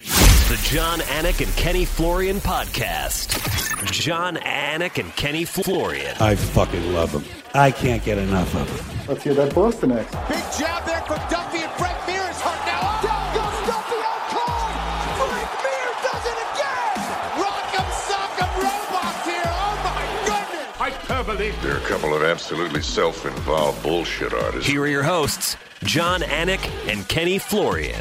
The Jon Anik and Kenny Florian podcast. Jon Anik and Kenny Florian. I fucking love them. I can't get enough of them. Let's hear that Boston next. Big jab there from Duffy and Frank Mir is hurt now. Down goes Duffy out cold. Frank Mir does it again. Rock'em sock'em robots here. Oh my goodness. Hyperbole. They're a couple of absolutely self-involved bullshit artists. Here are your hosts, Jon Anik and Kenny Florian.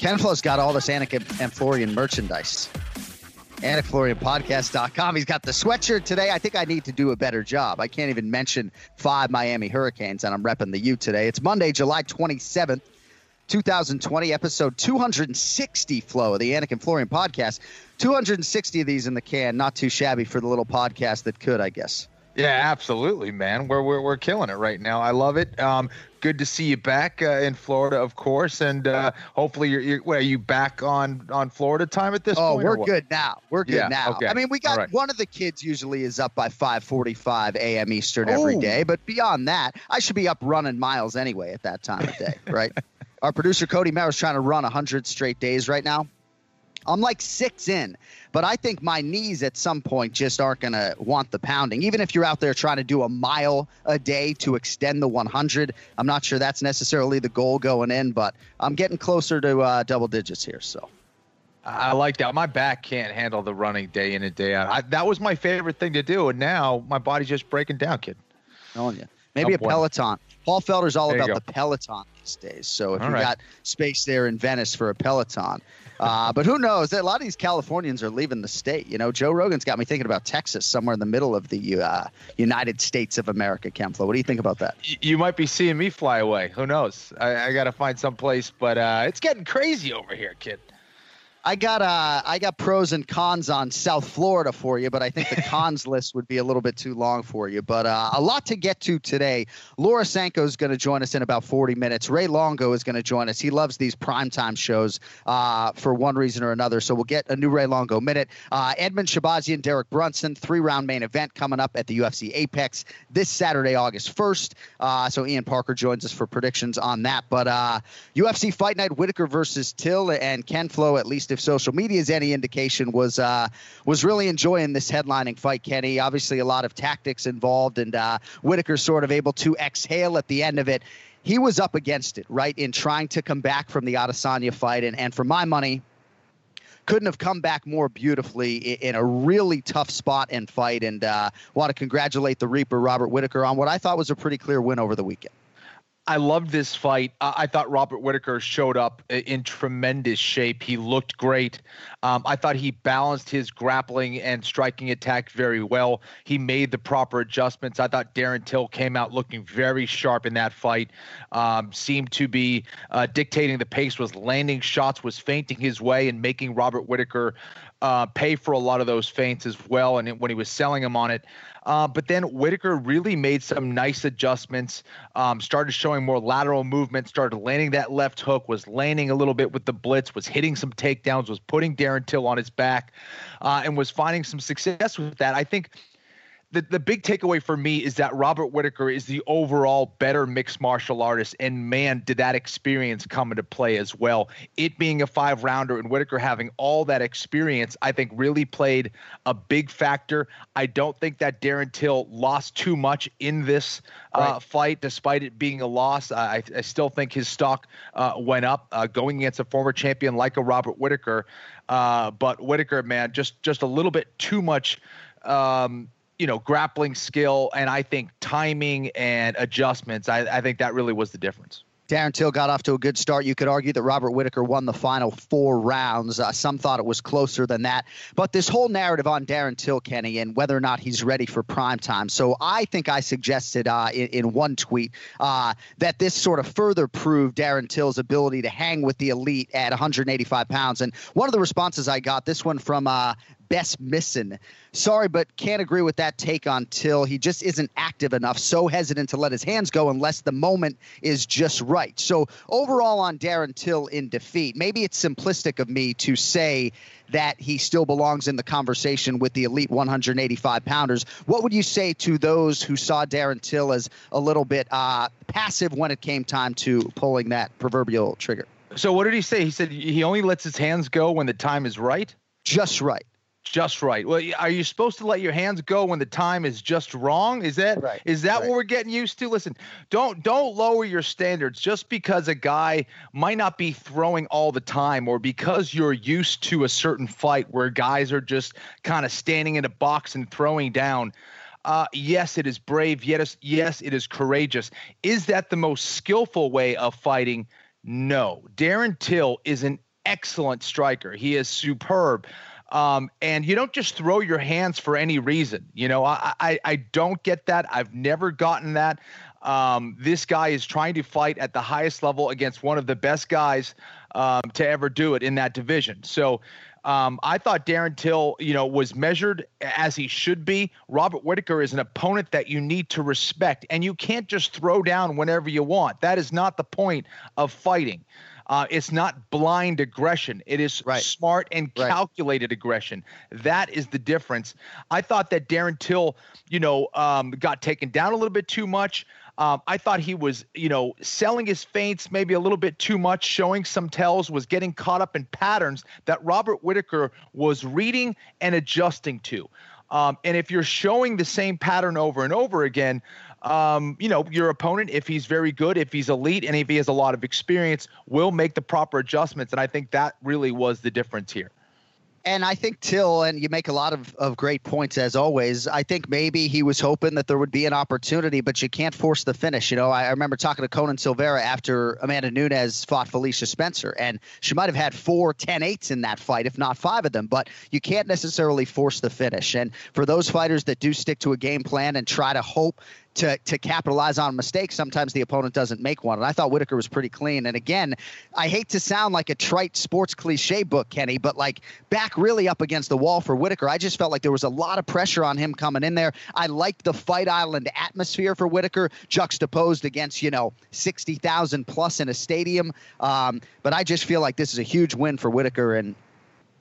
Ken Flo's got all this Anik and Florian merchandise. AnikFlorianPodcast.com. He's got the sweatshirt today. I think I need to do a better job. I can't even mention five Miami Hurricanes, and I'm repping the U today. It's Monday, July 27th, 2020, episode 260 flow of the Anik and Florian podcast. 260 of these in the can. Not too shabby for the little podcast that could, I guess. Yeah, absolutely, man. We're, we're, we're killing it right now. I love it. Um, good to see you back uh, in Florida, of course, and uh, hopefully you're, you're what, are you back on on Florida time at this oh, point? we're good now. We're good Yeah, now. okay. I mean, we got right. one of the kids usually is up by 5:45 a.m. Eastern every Oh. day, but beyond that, I should be up running miles anyway at that time of day, right? Our producer Cody Merrill's trying to run 100 straight days right now. I'm like six in, but I think my knees at some point just aren't going to want the pounding. Even if you're out there trying to do a mile a day to extend the 100, I'm not sure that's necessarily the goal going in, but I'm getting closer to uh, double digits here. So I like that. My back can't handle the running day in and day out. I, that was my favorite thing to do, and now my body's just breaking down, kid. telling you. Maybe Oh, a boy. Peloton. Paul Felder's all There about the Peloton these days. So if All you right. got space there in Venice for a Peloton. Uh, but who knows? A lot of these Californians are leaving the state. You know, Joe Rogan's got me thinking about Texas, somewhere in the middle of the uh, United States of America, Ken Flo. What do you think about that? You might be seeing me fly away. Who knows? I, I got to find some place, but uh, it's getting crazy over here, kid. I got uh, I got pros and cons on South Florida for you, but I think the cons list would be a little bit too long for you. But uh, a lot to get to today. Laura Sanko is going to join us in about 40 minutes. Ray Longo is going to join us. He loves these primetime shows uh, for one reason or another. So we'll get a new Ray Longo minute. Uh, Edmen Shahbazyan, Derek Brunson, three round main event coming up at the UFC Apex this Saturday, August 1st. Uh, so Ian Parker joins us for predictions on that. But uh, UFC Fight Night, Whittaker versus Till, and Ken Flo, at least if social media is any indication, was uh, was really enjoying this headlining fight. Kenny, obviously a lot of tactics involved, and uh, Whittaker sort of able to exhale at the end of it. He was up against it, right, in trying to come back from the Adesanya fight, and and for my money, couldn't have come back more beautifully in a really tough spot and fight. And uh, want to congratulate the Reaper, Robert Whittaker, on what I thought was a pretty clear win over the weekend. I loved this fight. I, I thought Robert Whittaker showed up in tremendous shape. He looked great. Um, I thought he balanced his grappling and striking attack very well. He made the proper adjustments. I thought Darren Till came out looking very sharp in that fight. Um, seemed to be uh, dictating the pace, was landing shots, was feinting his way, and making Robert Whittaker uh, pay for a lot of those feints as well. And when he was selling him on it, uh, but then Whittaker really made some nice adjustments, um, started showing showing more lateral movement, started landing that left hook, was landing a little bit with the blitz, was hitting some takedowns, was putting Darren Till on his back, uh, and was finding some success with that. I think the, the big takeaway for me is that Robert Whittaker is the overall better mixed martial artist. And man, did that experience come into play as well. It being a five rounder and Whittaker having all that experience, I think really played a big factor. I don't think that Darren Till lost too much in this uh, right. fight, despite it being a loss. I, I still think his stock uh, went up uh, going against a former champion like a Robert Whittaker. Uh, but Whittaker, man, just just a little bit too much. Um, you know, grappling skill and I think timing and adjustments. I, I think that really was the difference. Darren Till got off to a good start. You could argue that Robert Whittaker won the final four rounds. Uh, some thought it was closer than that. But this whole narrative on Darren Till, Kenny, and whether or not he's ready for prime time. So I think I suggested uh, in, in, one tweet uh, that this sort of further proved Darren Till's ability to hang with the elite at 185 pounds. And one of the responses I got, this one from uh, Best Missing. Sorry, but can't agree with that take on Till. He just isn't active enough, so hesitant to let his hands go unless the moment is just right. So, overall, on Darren Till in defeat, maybe it's simplistic of me to say that he still belongs in the conversation with the elite 185 pounders. What would you say to those who saw Darren Till as a little bit uh, passive when it came time to pulling that proverbial trigger? So, what did he say? He said he only lets his hands go when the time is right? Just right just right. Well, are you supposed to let your hands go when the time is just wrong? Is that right. is that right. what we're getting used to? Listen, don't don't lower your standards just because a guy might not be throwing all the time or because you're used to a certain fight where guys are just kind of standing in a box and throwing down. Uh, yes, it is brave. Yes, yes, it is courageous. Is that the most skillful way of fighting? No. Darren Till is an excellent striker. He is superb. Um, and you don't just throw your hands for any reason. You know, I, I, I don't get that. I've never gotten that. Um, this guy is trying to fight at the highest level against one of the best guys um, to ever do it in that division. So um, I thought Darren Till, you know, was measured as he should be. Robert Whittaker is an opponent that you need to respect, and you can't just throw down whenever you want. That is not the point of fighting. Uh, it's not blind aggression. It is right. smart and calculated right. aggression. That is the difference. I thought that Darren Till, you know, um, got taken down a little bit too much. Um, I thought he was, you know, selling his feints maybe a little bit too much, showing some tells, was getting caught up in patterns that Robert Whittaker was reading and adjusting to. Um, and if you're showing the same pattern over and over again, um, you know, your opponent, if he's very good, if he's elite, and if he has a lot of experience, will make the proper adjustments. And I think that really was the difference here. And I think Till, and you make a lot of, of great points as always. I think maybe he was hoping that there would be an opportunity, but you can't force the finish. You know, I, I remember talking to Conan Silveira after Amanda Nunes fought Felicia Spencer, and she might have had four 10 8s in that fight, if not five of them, but you can't necessarily force the finish. And for those fighters that do stick to a game plan and try to hope to to capitalize on mistakes, sometimes the opponent doesn't make one. And I thought Whittaker was pretty clean. And again, I hate to sound like a trite sports cliche book, Kenny, but like back really up against the wall for Whittaker. I just felt like there was a lot of pressure on him coming in there. I liked the Fight Island atmosphere for Whittaker, juxtaposed against you know sixty thousand plus in a stadium. Um, but I just feel like this is a huge win for Whittaker, and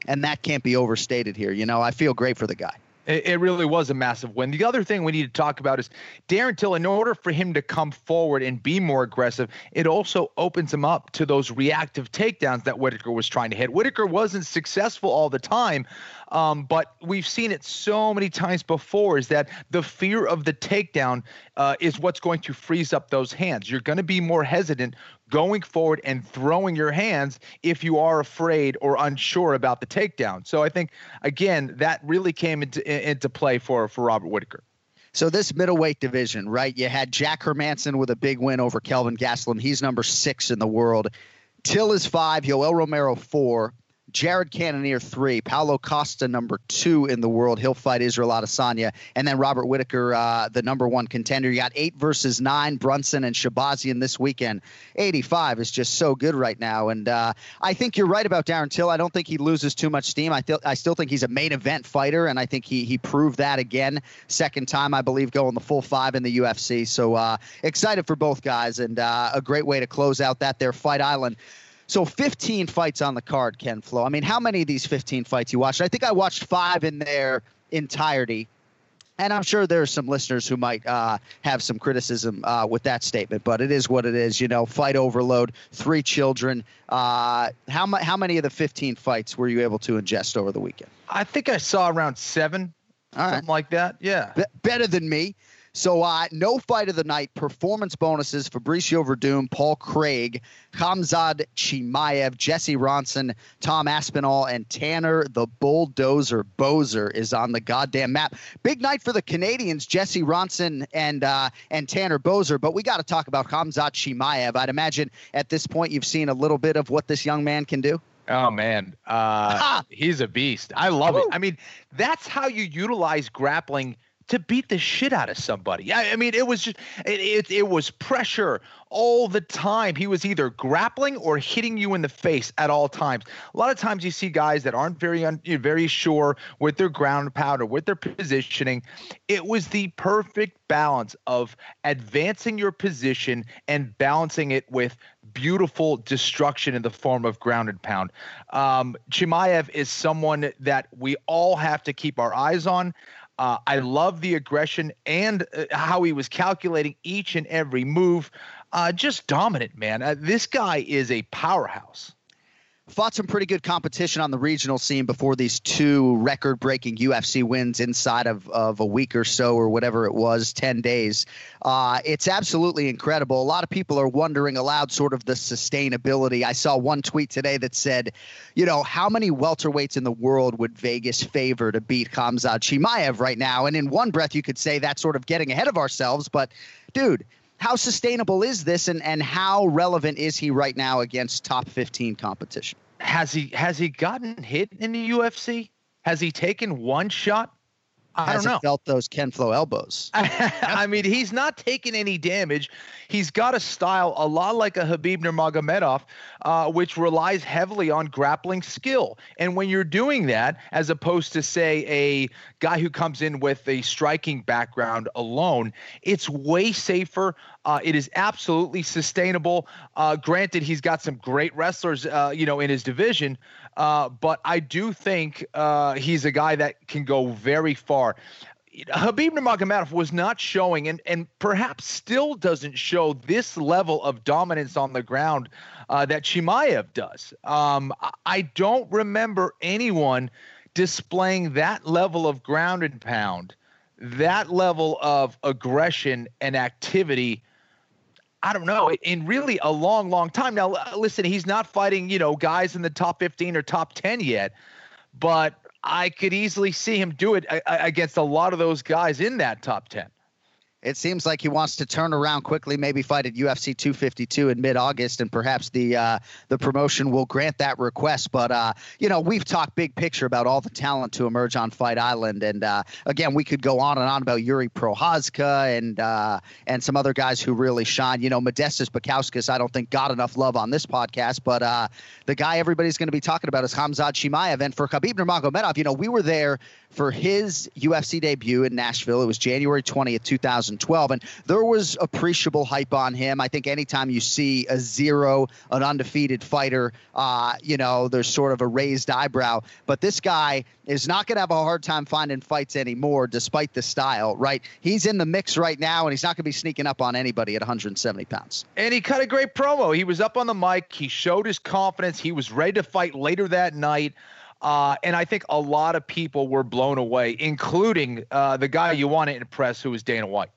and that can't be overstated here. You know, I feel great for the guy. It, really was a massive win. The other thing we need to talk about is Darren Till. In order for him to come forward and be more aggressive, it also opens him up to those reactive takedowns that Whittaker was trying to hit. Whittaker wasn't successful all the time, um, but we've seen it so many times before. Is that the fear of the takedown uh, is what's going to freeze up those hands? You're going to be more hesitant going forward and throwing your hands if you are afraid or unsure about the takedown. So I think again that really came into into play for for Robert Whittaker. So this middleweight division, right? You had Jack Hermansson with a big win over Kelvin Gastelum. He's number six in the world. Till is five. Yoel Romero four. Jared Cannonier three, Paulo Costa number two in the world. He'll fight Israel Adesanya, and then Robert Whittaker, uh, the number one contender. You got eight versus nine, Brunson and Shahbazyan this weekend. 85 is just so good right now, and uh, I think you're right about Darren Till. I don't think he loses too much steam. I, th- I still think he's a main event fighter, and I think he he proved that again. Second time, I believe, going the full five in the UFC. So uh, excited for both guys, and uh, a great way to close out that there Fight Island. So 15 fights on the card, Ken Flo. I mean, how many of these 15 fights you watched? I think I watched five in their entirety. And I'm sure there's some listeners who might uh, have some criticism uh, with that statement, but it is what it is. You know, fight overload, three children. Uh, how, mu- how many of the 15 fights were you able to ingest over the weekend? I think I saw around seven, All right. something like that. Yeah. Be- better than me. So, uh, no fight of the night, performance bonuses Fabricio Werdum, Paul Craig, Khamzat Chimaev, Jesse Ronson, Tom Aspinall, and Tanner the Bulldozer Boser is on the goddamn map. Big night for the Canadians, Jesse Ronson and uh, and Tanner Boser, but we got to talk about Khamzat Chimaev. I'd imagine at this point you've seen a little bit of what this young man can do. Oh man, uh, he's a beast. I love it. I mean, that's how you utilize grappling to beat the shit out of somebody. I, I mean, it was just it, it, it was pressure all the time. He was either grappling or hitting you in the face at all times. A lot of times you see guys that aren't very un, very sure with their ground pound or with their positioning. It was the perfect balance of advancing your position and balancing it with beautiful destruction in the form of grounded pound. Um, Chimaev is someone that we all have to keep our eyes on. Uh, I love the aggression and uh, how he was calculating each and every move. Uh, just dominant, man. Uh, this guy is a powerhouse. Fought some pretty good competition on the regional scene before these two record breaking UFC wins inside of, of a week or so, or whatever it was, 10 days. Uh, it's absolutely incredible. A lot of people are wondering aloud sort of the sustainability. I saw one tweet today that said, you know, how many welterweights in the world would Vegas favor to beat Khamzat Chimaev right now? And in one breath, you could say that's sort of getting ahead of ourselves. But, dude, how sustainable is this and, and how relevant is he right now against top 15 competition? Has he has he gotten hit in the UFC? Has he taken one shot? I don't know. felt those Ken Flo elbows. I mean, he's not taking any damage. He's got a style a lot like a Khabib Nurmagomedov, uh, which relies heavily on grappling skill. And when you're doing that, as opposed to say a guy who comes in with a striking background alone, it's way safer. Uh, it is absolutely sustainable. Uh, granted, he's got some great wrestlers, uh, you know, in his division, uh, but I do think uh, he's a guy that can go very far. Khabib Nurmagomedov was not showing, and and perhaps still doesn't show this level of dominance on the ground uh, that Chimaev does. Um, I don't remember anyone displaying that level of ground and pound, that level of aggression and activity. I don't know, in really a long, long time. Now, listen, he's not fighting, you know, guys in the top 15 or top 10 yet, but I could easily see him do it against a lot of those guys in that top 10. It seems like he wants to turn around quickly, maybe fight at UFC 252 in mid-August, and perhaps the uh, the promotion will grant that request. But uh, you know, we've talked big picture about all the talent to emerge on Fight Island, and uh, again, we could go on and on about Jiri Prochazka and uh, and some other guys who really shine. You know, Modestas Bukauskas, I don't think got enough love on this podcast, but uh, the guy everybody's going to be talking about is Khamzat Chimaev, and for Khabib Nurmagomedov, you know, we were there for his UFC debut in Nashville. It was January 20th, 2012. And there was appreciable hype on him. I think anytime you see a zero, an undefeated fighter, uh, you know, there's sort of a raised eyebrow. But this guy is not going to have a hard time finding fights anymore, despite the style, right? He's in the mix right now, and he's not going to be sneaking up on anybody at 170 pounds. And he cut a great promo. He was up on the mic. He showed his confidence. He was ready to fight later that night. Uh, and I think a lot of people were blown away, including uh, the guy you want to impress, who was Dana White.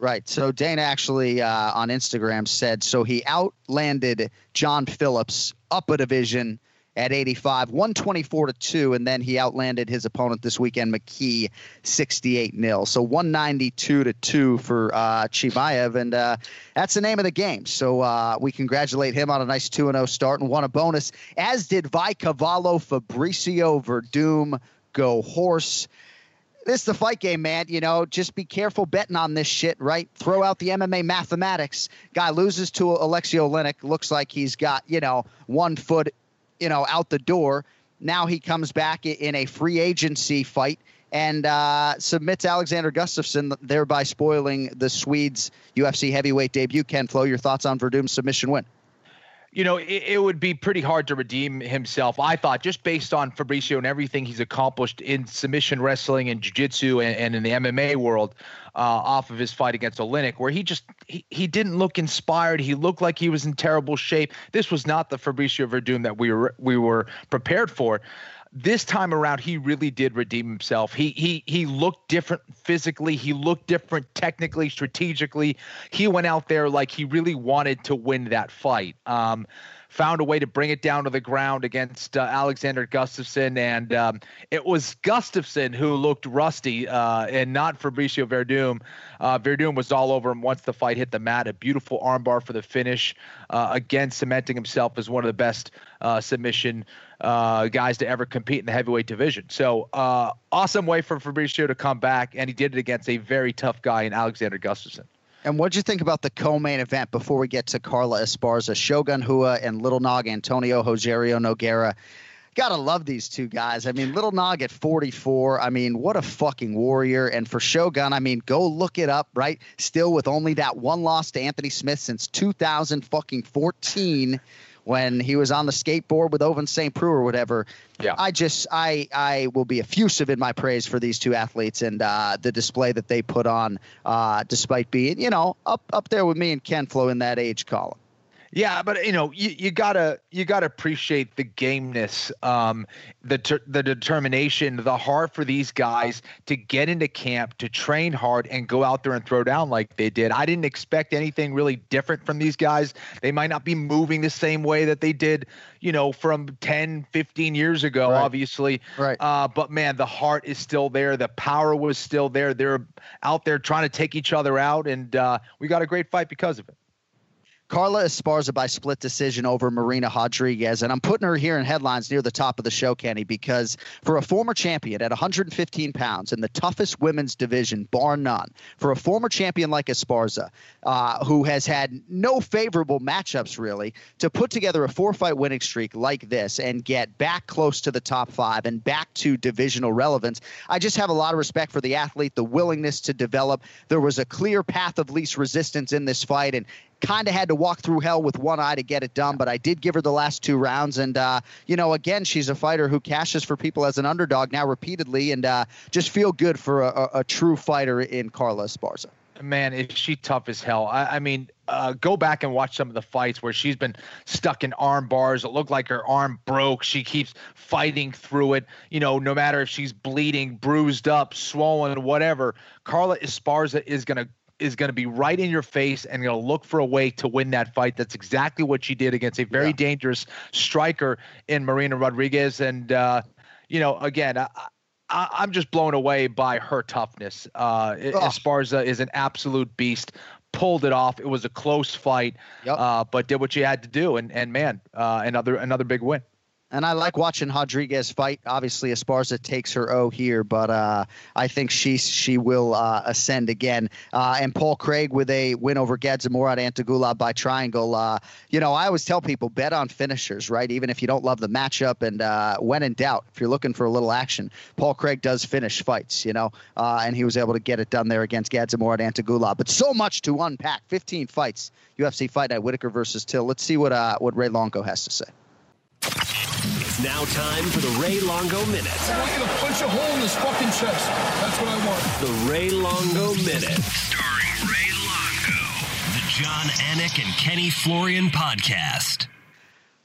Right. So Dana actually uh, on Instagram said so he outlanded John Phillips up a division at 85, 124 to 2. And then he outlanded his opponent this weekend, McKee, 68 0. So 192 to 2 for uh, Chimaev. And uh, that's the name of the game. So uh, we congratulate him on a nice 2 0 start and won a bonus, as did Vicavallo, Fabricio, Werdum, Go Horse this is the fight game, man. You know, just be careful betting on this shit, right? Throw out the MMA mathematics. Guy loses to Alexei Oleinik. Looks like he's got, you know, one foot, you know, out the door. Now he comes back in a free agency fight and uh, submits Alexander Gustafsson, thereby spoiling the Swedes' UFC heavyweight debut. Ken Flo, your thoughts on Werdum's submission win? You know, it, it, would be pretty hard to redeem himself. I thought just based on Fabricio and everything he's accomplished in submission wrestling and jiu-jitsu and, and in the MMA world, uh, off of his fight against Oleinik, where he just he, he didn't look inspired. He looked like he was in terrible shape. This was not the Fabricio Werdum that we were we were prepared for this time around he really did redeem himself. He he he looked different physically, he looked different technically, strategically. He went out there like he really wanted to win that fight. Um, found a way to bring it down to the ground against uh, Alexander Gustafsson, and um, it was Gustafsson who looked rusty, uh, and not Fabricio Werdum. Uh, Werdum was all over him once the fight hit the mat. A beautiful armbar for the finish, uh, again cementing himself as one of the best uh, submission uh, guys to ever compete in the heavyweight division. So uh, awesome way for Fabricio to come back, and he did it against a very tough guy in Alexander Gustafsson. And what'd you think about the co-main event before we get to Carla Esparza, Shogun Rua, and Little Nog Antonio Rogerio Nogueira? Gotta love these two guys. I mean, Little Nog at 44. I mean, what a fucking warrior. And for Shogun, I mean, go look it up, right? Still with only that one loss to Anthony Smith since 2014 when he was on the skateboard with Ovince St. Preux or whatever. Yeah. I just I I will be effusive in my praise for these two athletes and uh, the display that they put on, uh, despite being you know up up there with me and Ken Flo in that age column. Yeah, but you know, you, you gotta you gotta appreciate the gameness, um, the ter- the determination, the heart for these guys to get into camp, to train hard, and go out there and throw down like they did. I didn't expect anything really different from these guys. They might not be moving the same way that they did, you know, from 10, 15 years ago, right. obviously. Right. Uh, but man, the heart is still there. The power was still there. They're out there trying to take each other out, and uh, we got a great fight because of it. Carla Esparza by split decision over Marina Rodriguez. And I'm putting her here in headlines near the top of the show, Kenny, because for a former champion at 115 pounds in the toughest women's division, bar none, for a former champion like Esparza, uh, who has had no favorable matchups really, to put together a four fight winning streak like this and get back close to the top five and back to divisional relevance, I just have a lot of respect for the athlete, the willingness to develop. There was a clear path of least resistance in this fight. And kind of had to walk through hell with one eye to get it done, but I did give her the last two rounds. And, uh, you know, again, she's a fighter who cashes for people as an underdog now repeatedly and uh, just feel good for a, a, a, true fighter in Carla Esparza. Man, is she tough as hell? I, I mean, uh, go back and watch some of the fights where she's been stuck in arm bars. It looked like her arm broke. She keeps fighting through it. You know, no matter if she's bleeding, bruised up, swollen, whatever. Carla Esparza is going to is going to be right in your face and going to look for a way to win that fight. That's exactly what she did against a very yeah. dangerous striker in Marina Rodriguez. And, uh, you know, again, I, am just blown away by her toughness. Uh, oh. Esparza is an absolute beast. Pulled it off. It was a close fight, yep. uh, but did what she had to do. And and man, uh, another another big win. And I like watching Rodriguez fight. Obviously, Esparza takes her O here, but uh, I think she she will uh, ascend again. Uh, and Paul Craig with a win over Gadzhimurad Antigulov by triangle. Uh, you know, I always tell people bet on finishers, right? Even if you don't love the matchup. And uh, when in doubt, if you're looking for a little action, Paul Craig does finish fights, you know, uh, and he was able to get it done there against Gadzhimurad Antigulov. But so much to unpack. 15 fights, UFC Fight Night, Whittaker versus Till. Let's see what what Ray Longo has to say. It's now time for the Ray Longo Minute. I want you to punch a hole in his fucking chest. That's what I want. The Ray Longo Minute. Starring Ray Longo. The Jon Anik and Kenny Florian podcast.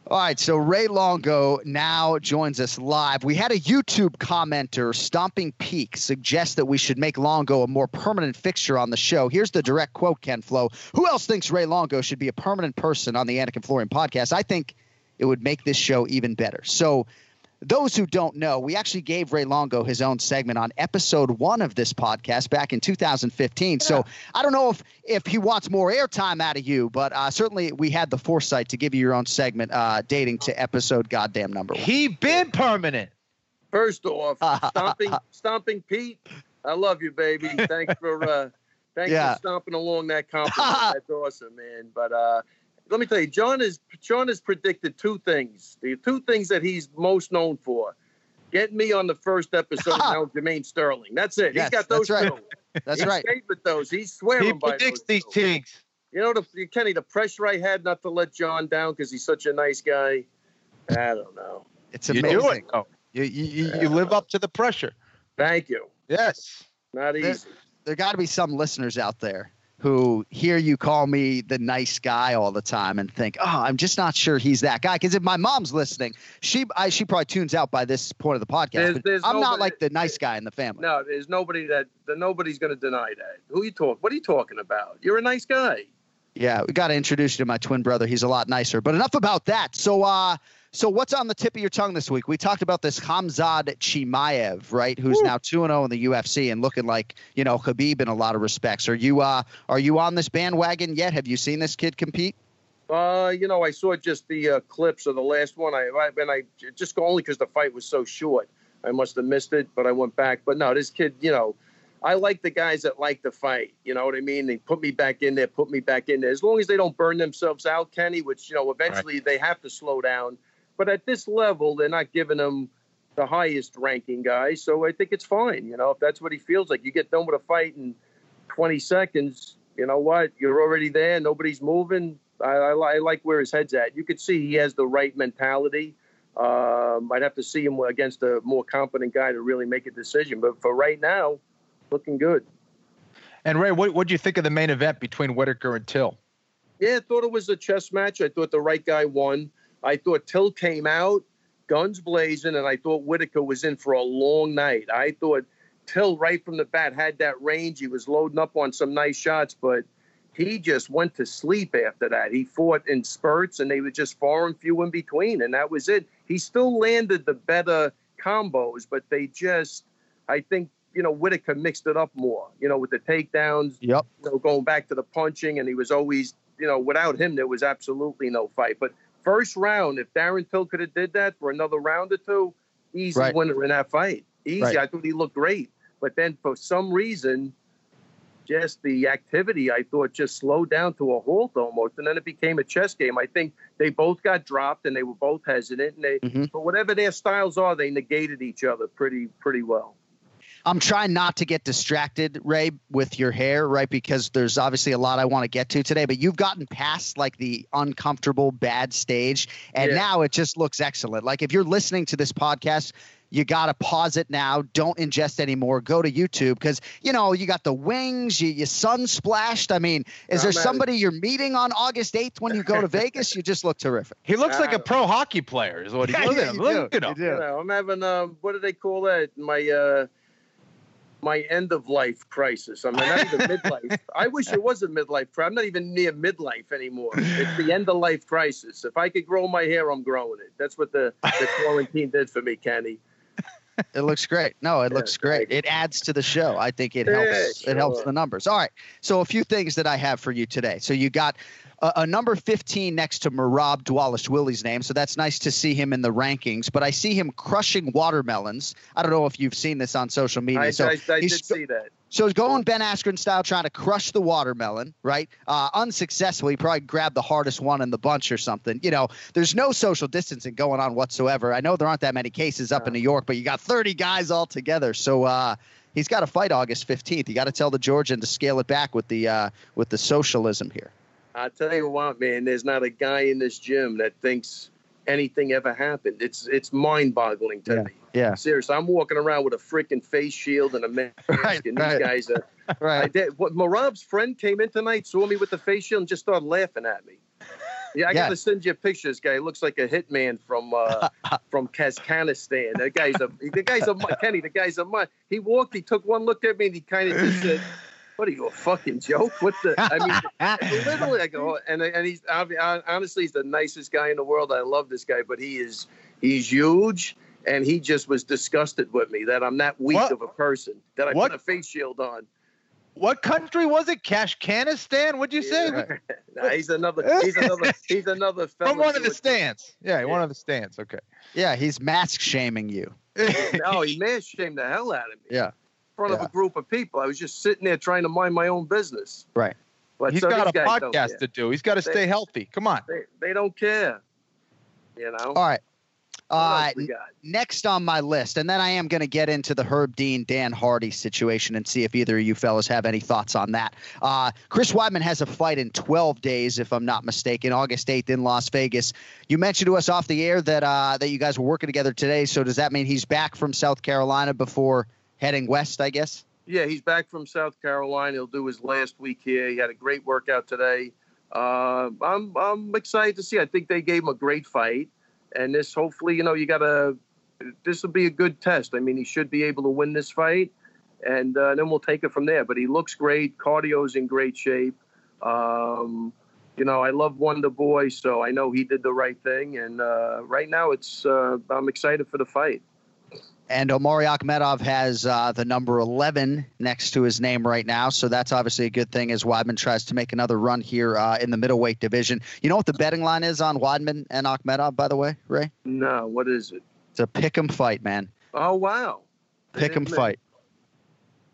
All right, so Ray Longo now joins us live. We had a YouTube commenter, Stomping Peak, suggest that we should make Longo a more permanent fixture on the show. Here's the direct quote, Ken Flo. Who else thinks Ray Longo should be a permanent person on the Anik and Florian podcast? I think it would make this show even better. So those who don't know, we actually gave Ray Longo his own segment on episode one of this podcast back in 2015. Yeah. So I don't know if if he wants more airtime out of you, but uh, certainly we had the foresight to give you your own segment uh, dating to episode goddamn number one. He been permanent. First off, stomping, stomping Pete, I love you, baby. Thanks for uh, thanks yeah. for stomping along that compliment. That's awesome, man. But uh, let me tell you, Jon is Jon has predicted two things. The two things that he's most known for. Get me on the first episode now, Aljamain Sterling. That's it. Yes, he's got those that's two. Right. That's he's right. Favorite those. He's swearing he by predicts these two. things. You know, the, Kenny, the pressure I had not to let Jon down because he's such a nice guy. I don't know. It's amazing. You amazing. do it. Oh, you, you, you, you live up to the pressure. Thank you. Yes. Not There- easy. there got to be some listeners out there who hear you call me the nice guy all the time and think, "Oh, I'm just not sure he's that guy." Because if my mom's listening, she I, she probably tunes out by this point of the podcast. There's- there's I'm not like the nice guy in the family. No, there's nobody that the, nobody's going to deny that. Who you talk? What are you talking about? You're a nice guy. Yeah, we got to introduce you to my twin brother. He's a lot nicer. But enough about that. So, uh, so what's on the tip of your tongue this week? We talked about this Khamzat Chimaev, right? Who's now two and zero in the UFC and looking like you know Khabib in a lot of respects. Are you uh, are you on this bandwagon yet? Have you seen this kid compete? Uh, you know, I saw just the uh, clips of the last one. I, I and I just only because the fight was so short. I must have missed it, but I went back. But no, this kid, you know, I like the guys that like to fight. You know what I mean? They put me back in there, put me back in there. As long as they don't burn themselves out, Kenny, which you know, eventually they have to slow down. But at this level, they're not giving him the highest ranking guy, so I think it's fine. You know, if that's what he feels like, you get done with a fight in 20 seconds. You know what? You're already there. Nobody's moving. I, I, I like where his head's at. You could see he has the right mentality. Um, I'd have to see him against a more competent guy to really make a decision. But for right now, looking good. And Ray, what what do you think of the main event between Whittaker and Till? Yeah, I thought it was a chess match. I thought the right guy won. I thought Till came out, guns blazing, and I thought Whittaker was in for a long night. I thought Till, right from the bat, had that range. He was loading up on some nice shots, but he just went to sleep after that. He fought in spurts, and they were just far and few in between, and that was it. He still landed the better combos, but they just, I think, you know, Whittaker mixed it up more, you know, with the takedowns, Yep. you know, going back to the punching, and he was always, you know, without him, there was absolutely no fight. But first round, if Darren Till could have did that for another round or two, easy Right. winner in that fight. Easy. Right. I thought he looked great. But then for some reason, just the activity I thought just slowed down to a halt almost, and then it became a chess game. I think they both got dropped and they were both hesitant, and they, Mhm. but whatever their styles are, they negated each other pretty pretty well. I'm trying not to get distracted, Ray, with your hair, right? Because there's obviously a lot I want to get to today, but you've gotten past like the uncomfortable bad stage, and Yeah. now it just looks excellent. Like if you're listening to this podcast, you got to pause it now. Don't ingest anymore. Go to YouTube because, you know, you got the wings, you, you sun splashed. I mean, is I'm there at somebody you're meeting on August 8th when you go to Vegas? You just look terrific. He looks like Uh, a pro hockey player, is what he Yeah, look yeah, at him. you Look do. at him. You You know, I'm having um, what do they call that? My uh, my end of life crisis. I'm not even midlife. I wish it was a midlife. cri- I'm not even near midlife anymore. It's the end of life crisis. If I could grow my hair, I'm growing it. That's what the, the quarantine did for me, Kenny. It looks great. No, it Yeah, looks great. It adds to the show. I think it Yeah, helps. It helps the numbers. All right. So a few things that I have for you today. So you got a, a number 15 next to Merab Dvalishvili's name. So that's nice to see him in the rankings. But I see him crushing watermelons. I don't know if you've seen this on social media. I, so I, I he's did see that. so he's going Ben Askren style, trying to crush the watermelon, right? Uh, unsuccessfully, probably grabbed the hardest one in the bunch or something. You know, there's no social distancing going on whatsoever. I know there aren't that many cases up in New York, but you got 30 guys all together. So uh, he's got to fight August 15th. You got to tell the Georgian to scale it back with the uh, with the socialism here. I tell you what, man, there's not a guy in this gym that thinks anything ever happened. It's it's mind-boggling to Yeah, me. yeah. Seriously, I'm walking around with a freaking face shield and a mask, Right, and right. these guys are. I Right. did. What Merab's friend came in tonight, saw me with the face shield, and just started laughing at me. Yeah, I Yeah. gotta send you a picture. This guy looks like a hitman from uh, from Kazakhstan. The guy's a the guy's a Kenny. The guy's a He walked. He took one look at me, and he kind of just said, what are you a fucking joke? What the? I mean, literally, I go, and and he's honestly, he's the nicest guy in the world. I love this guy, but he is he's huge, and he just was disgusted with me that I'm that weak What? of a person that I What? put a face shield on. What country was it? Kashkanistan? What'd you say? Nah, he's another. He's another. He's another. From one of the doing- stands. Yeah, one of the stands. Okay. Yeah, he's mask shaming you. No, he man shamed the hell out of me Yeah. Front of a group of people. I was just sitting there trying to mind my own business. Right. But He's so got a podcast to do. He's got to They- stay healthy. Come on. They, they don't care. You know. All right. Uh, else we got? next on my list, and then I am going to get into the Herb Dean, Dan Hardy situation and see if either of you fellas have any thoughts on that. Uh, Chris Weidman has a fight in 12 days, if I'm not mistaken, August 8th in Las Vegas. You mentioned to us off the air that uh, that you guys were working together today. So does that mean he's back from South Carolina before heading west? I guess. Yeah, he's back from South Carolina. He'll do his last week here. He had a great workout today. Uh, I'm I'm excited to see. I think they gave him a great fight, and this hopefully, you know, you got to. This will be a good test. I mean, he should be able to win this fight, and uh, then we'll take it from there. But he looks great. Cardio's in great shape. Um, you know, I love Wonder Boy, so I know he did the right thing. And uh, right now, it's uh, I'm excited for the fight. And Omari Akhmedov has uh, the number 11 next to his name right now. So that's obviously a good thing as Weidman tries to make another run here uh, in the middleweight division. You know what the betting line is on Weidman and Akhmedov, by the way, Ray? No, what is it? It's a pick 'em fight, man. Oh wow. Pick 'em fight.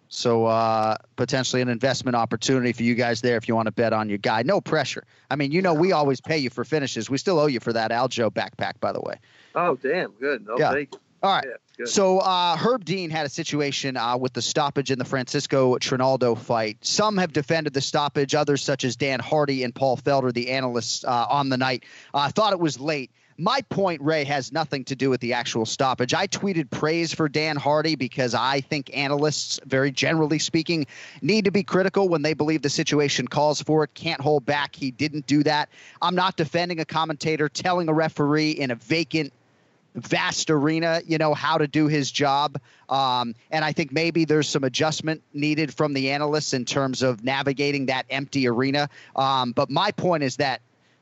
So uh, potentially an investment opportunity for you guys there if you want to bet on your guy. No pressure. I mean, you know, we always pay you for finishes. We still owe you for that Aljo backpack, by the way. Oh damn, good. I'll Yeah. All right. Yeah, good. So uh, Herb Dean had a situation uh, with the stoppage in the Francisco Trinaldo fight. Some have defended the stoppage. Others, such as Dan Hardy and Paul Felder, the analysts uh, on the night, thought it was late. My point, Ray, has nothing to do with the actual stoppage. I tweeted praise for Dan Hardy because I think analysts, very generally speaking, need to be critical when they believe the situation calls for it. Can't hold back. He didn't do that. I'm not defending a commentator telling a referee in a vacant vast arena, you know, how to do his job. Um, and I think maybe there's some adjustment needed from the analysts in terms of navigating that empty arena. Um, but my point is that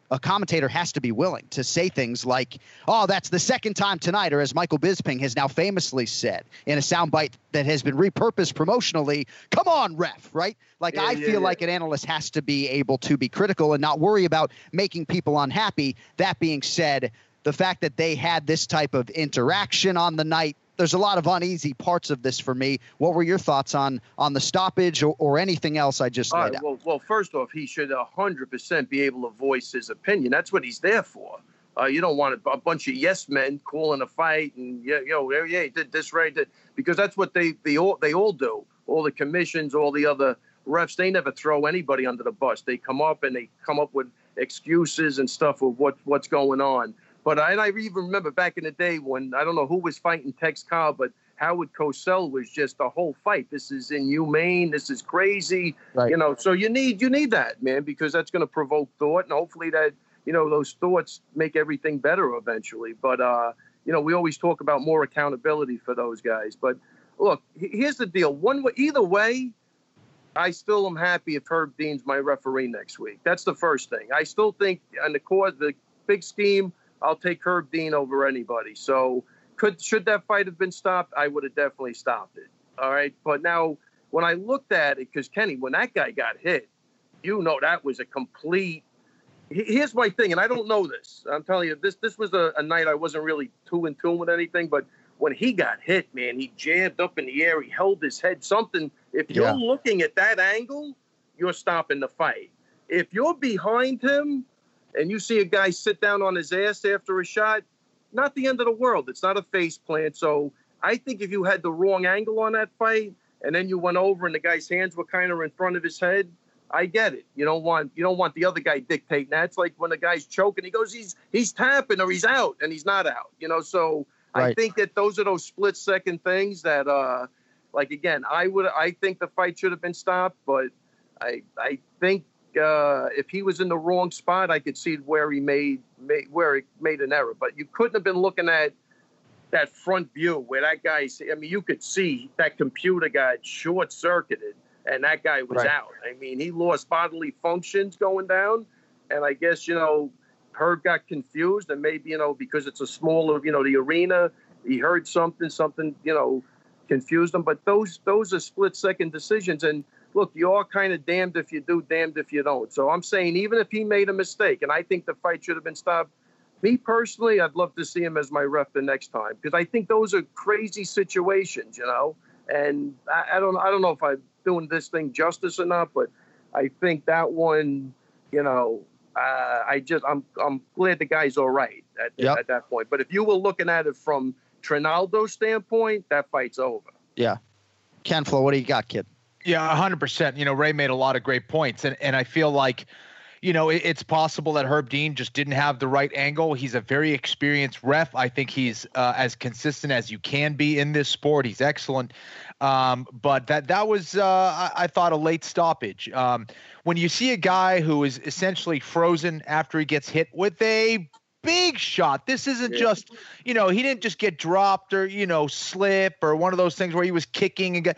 a commentator has to be willing to say things like, oh, that's the second time tonight, or as Michael Bisping has now famously said in a soundbite that has been repurposed promotionally, come on, ref, right? Like, Yeah, I yeah, feel yeah. like an analyst has to be able to be critical and not worry about making people unhappy. That being said, the fact that they had this type of interaction on the night, there's a lot of uneasy parts of this for me. What were your thoughts on on the stoppage or, or anything else I just All right, well, well, first off, he should 100% be able to voice his opinion. That's what he's there for. Uh, you don't want a, a bunch of yes men calling a fight and yeah, you know, yeah, yeah, he did this right, did, because that's what they they all they all do. All the commissions, all the other refs, they never throw anybody under the bus. They come up and they come up with excuses and stuff of what what's going on. But I, I even remember back in the day when I don't know who was fighting Tex Cobb, but Howard Cosell was just a whole fight. This is inhumane. This is crazy. Right. You know, so you need you need that man because that's going to provoke thought, and hopefully that you know those thoughts make everything better eventually. But uh, you know, we always talk about more accountability for those guys. But look, here's the deal. One way, either way, I still am happy if Herb Dean's my referee next week. That's the first thing. I still think on the core, the big scheme, I'll take Herb Dean over anybody. So could should that fight have been stopped? I would have definitely stopped it. All right. But now when I looked at it, because Kenny, when that guy got hit, you know that was a complete. Here's my thing, and I don't know this. I'm telling you, this this was a, a night I wasn't really too in tune with anything, but when he got hit, man, he jammed up in the air. He held his head. Something. If you're Yeah. looking at that angle, you're stopping the fight. If you're behind him and you see a guy sit down on his ass after a shot, not the end of the world. It's not a face plant. So I think if you had the wrong angle on that fight and then you went over and the guy's hands were kind of in front of his head, I get it. You don't want you don't want the other guy dictating that. It's like when the guy's choking, he goes, he's he's tapping or he's out and he's not out. You know, so I think that those are those split second things that uh like again, I would I think the fight should have been stopped, but I I think uh, if he was in the wrong spot, I could see where he made, made where he made an error. But you couldn't have been looking at that front view where that guy. I mean, you could see that computer got short circuited, and that guy was Right. out. I mean, he lost bodily functions going down, and I guess you know Herb got confused, and maybe you know because it's a smaller, you know, the arena, he heard something, something, you know, confused him. But those those are split second decisions, and look, you are kind of damned if you do, damned if you don't. So I'm saying even if he made a mistake, and I think the fight should have been stopped. Me personally, I'd love to see him as my ref the next time because I think those are crazy situations, you know. And I, I don't, I don't know if I'm doing this thing justice or not, but I think that one, you know, uh, I just, I'm, I'm glad the guy's all right at, Yep. at that point. But if you were looking at it from Trinaldo's standpoint, that fight's over. Yeah. Ken Flo, what do you got, kid? Yeah, hundred percent. You know, Ray made a lot of great points, and and I feel like, you know, it, it's possible that Herb Dean just didn't have the right angle. He's a very experienced ref. I think he's uh, as consistent as you can be in this sport. He's excellent, um, but that that was uh, I, I thought a late stoppage. Um, when you see a guy who is essentially frozen after he gets hit with a big shot. This isn't Yeah. just, you know, he didn't just get dropped or, you know, slip or one of those things where he was kicking and got,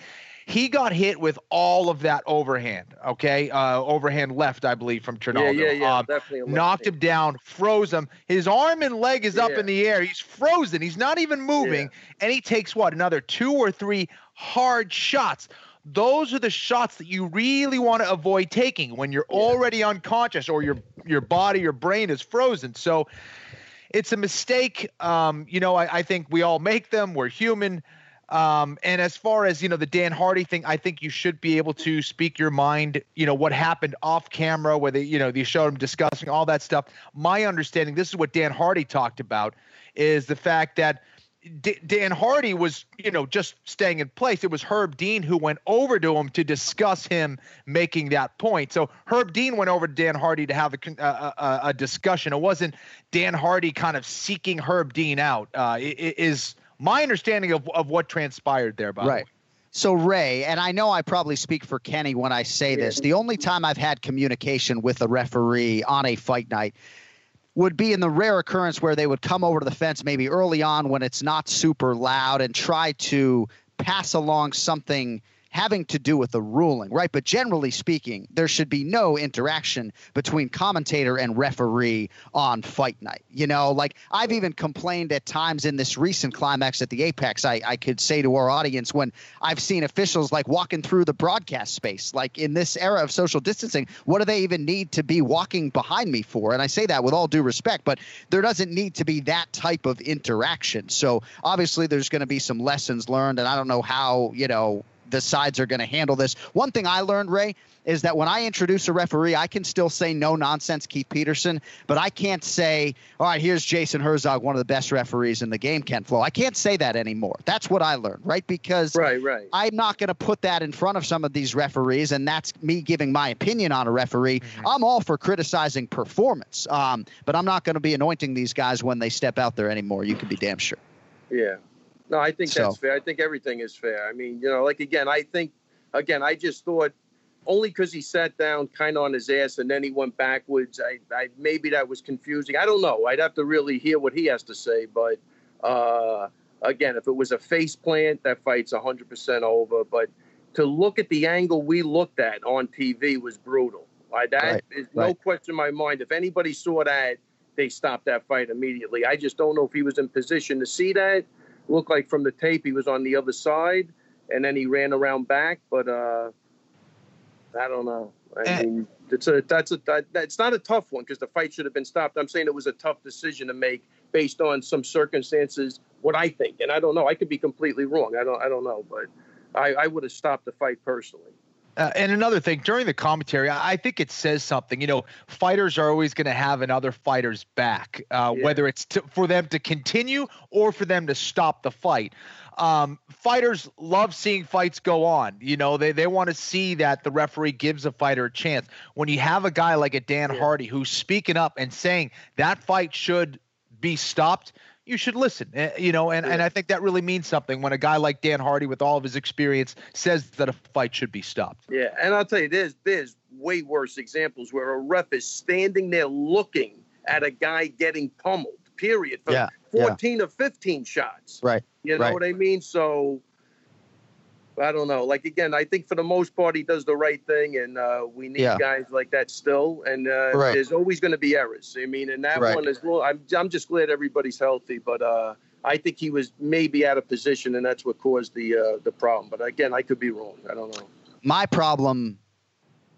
he got hit with all of that overhand, okay? Uh, overhand left, I believe, from Yeah, Trinaldo. yeah, yeah, Um, definitely. knocked him down, froze him. His arm and leg is up in the air. He's frozen. He's not even moving. And he takes what, another two or three hard shots. Those are the shots that you really want to avoid taking when you're already unconscious or your your body, your brain is frozen. So it's a mistake. Um, you know, I, I think we all make them. We're human. Um, and as far as you know, the Dan Hardy thing, I think you should be able to speak your mind. You know what happened off camera, where they, you know, they showed him discussing all that stuff. My understanding, this is what Dan Hardy talked about, is the fact that D- Dan Hardy was, you know, just staying in place. It was Herb Dean who went over to him to discuss him making that point. So Herb Dean went over to Dan Hardy to have a, a, a, discussion. It wasn't Dan Hardy kind of seeking Herb Dean out. Uh, is my understanding of, of what transpired there. By the way. Right. So Ray, and I know I probably speak for Kenny when I say this. The only time I've had communication with a referee on a fight night would be in the rare occurrence where they would come over to the fence maybe early on when it's not super loud and try to pass along something having to do with the ruling, right? But generally speaking, there should be no interaction between commentator and referee on fight night. You know, like I've even complained at times in this recent climax at the Apex, I, I could say to our audience when I've seen officials like walking through the broadcast space, like in this era of social distancing, what do they even need to be walking behind me for? And I say that with all due respect, but there doesn't need to be that type of interaction. So obviously there's going to be some lessons learned, and I don't know how, you know, the sides are going to handle this. One thing I learned, Ray, is that when I introduce a referee, I can still say no nonsense, Keith Peterson, but I can't say, all right, here's Jason Herzog, one of the best referees in the game, Ken Flo. I can't say that anymore. That's what I learned, right? Because Right, right. I'm not going to put that in front of some of these referees, and that's me giving my opinion on a referee. I'm all for criticizing performance, um, but I'm not going to be anointing these guys when they step out there anymore. You can be damn sure. Yeah. No, I think So- that's fair. I think everything is fair. I mean, you know, like again, I think again, I just thought only because he sat down kind of on his ass and then he went backwards. I, I maybe that was confusing. I don't know. I'd have to really hear what he has to say. But uh, again, if it was a face plant, that fight's 100% over. But to look at the angle we looked at on TV was brutal. Like, that Right, is no right. question in my mind. If anybody saw that, they stopped that fight immediately. I just don't know if he was in position to see that. Looked like from the tape he was on the other side, and then he ran around back. But uh, I don't know. I Eh. mean, it's a that's a that, it's not a tough one because the fight should have been stopped. I'm saying it was a tough decision to make based on some circumstances. What I think, and I don't know. I could be completely wrong. I don't I don't know, but I, I would have stopped the fight personally. Uh, and another thing, during the commentary, I I think it says something. You know, fighters are always going to have another fighter's back, uh, Yeah. whether it's to, for them to continue or for them to stop the fight. Um, fighters love seeing fights go on. You know, they, they want to see that the referee gives a fighter a chance. When you have a guy like a Dan Hardy who's speaking up and saying that fight should be stopped, you should listen. Uh, You know, and, and I think that really means something when a guy like Dan Hardy, with all of his experience, says that a fight should be stopped. Yeah, and I'll tell you, there's there's way worse examples where a ref is standing there looking at a guy getting pummeled. Period. For Yeah, yeah. 14 or 15 shots. Right. You know right. what I mean? So, I don't know. Like again, I think for the most part he does the right thing, and uh, we need Yeah. guys like that still. And uh, Right. there's always going to be errors. I mean, and that Right. one is. well. I'm I'm just glad everybody's healthy, but uh, I think he was maybe out of position, and that's what caused the uh, the problem. But again, I could be wrong. I don't know. my problem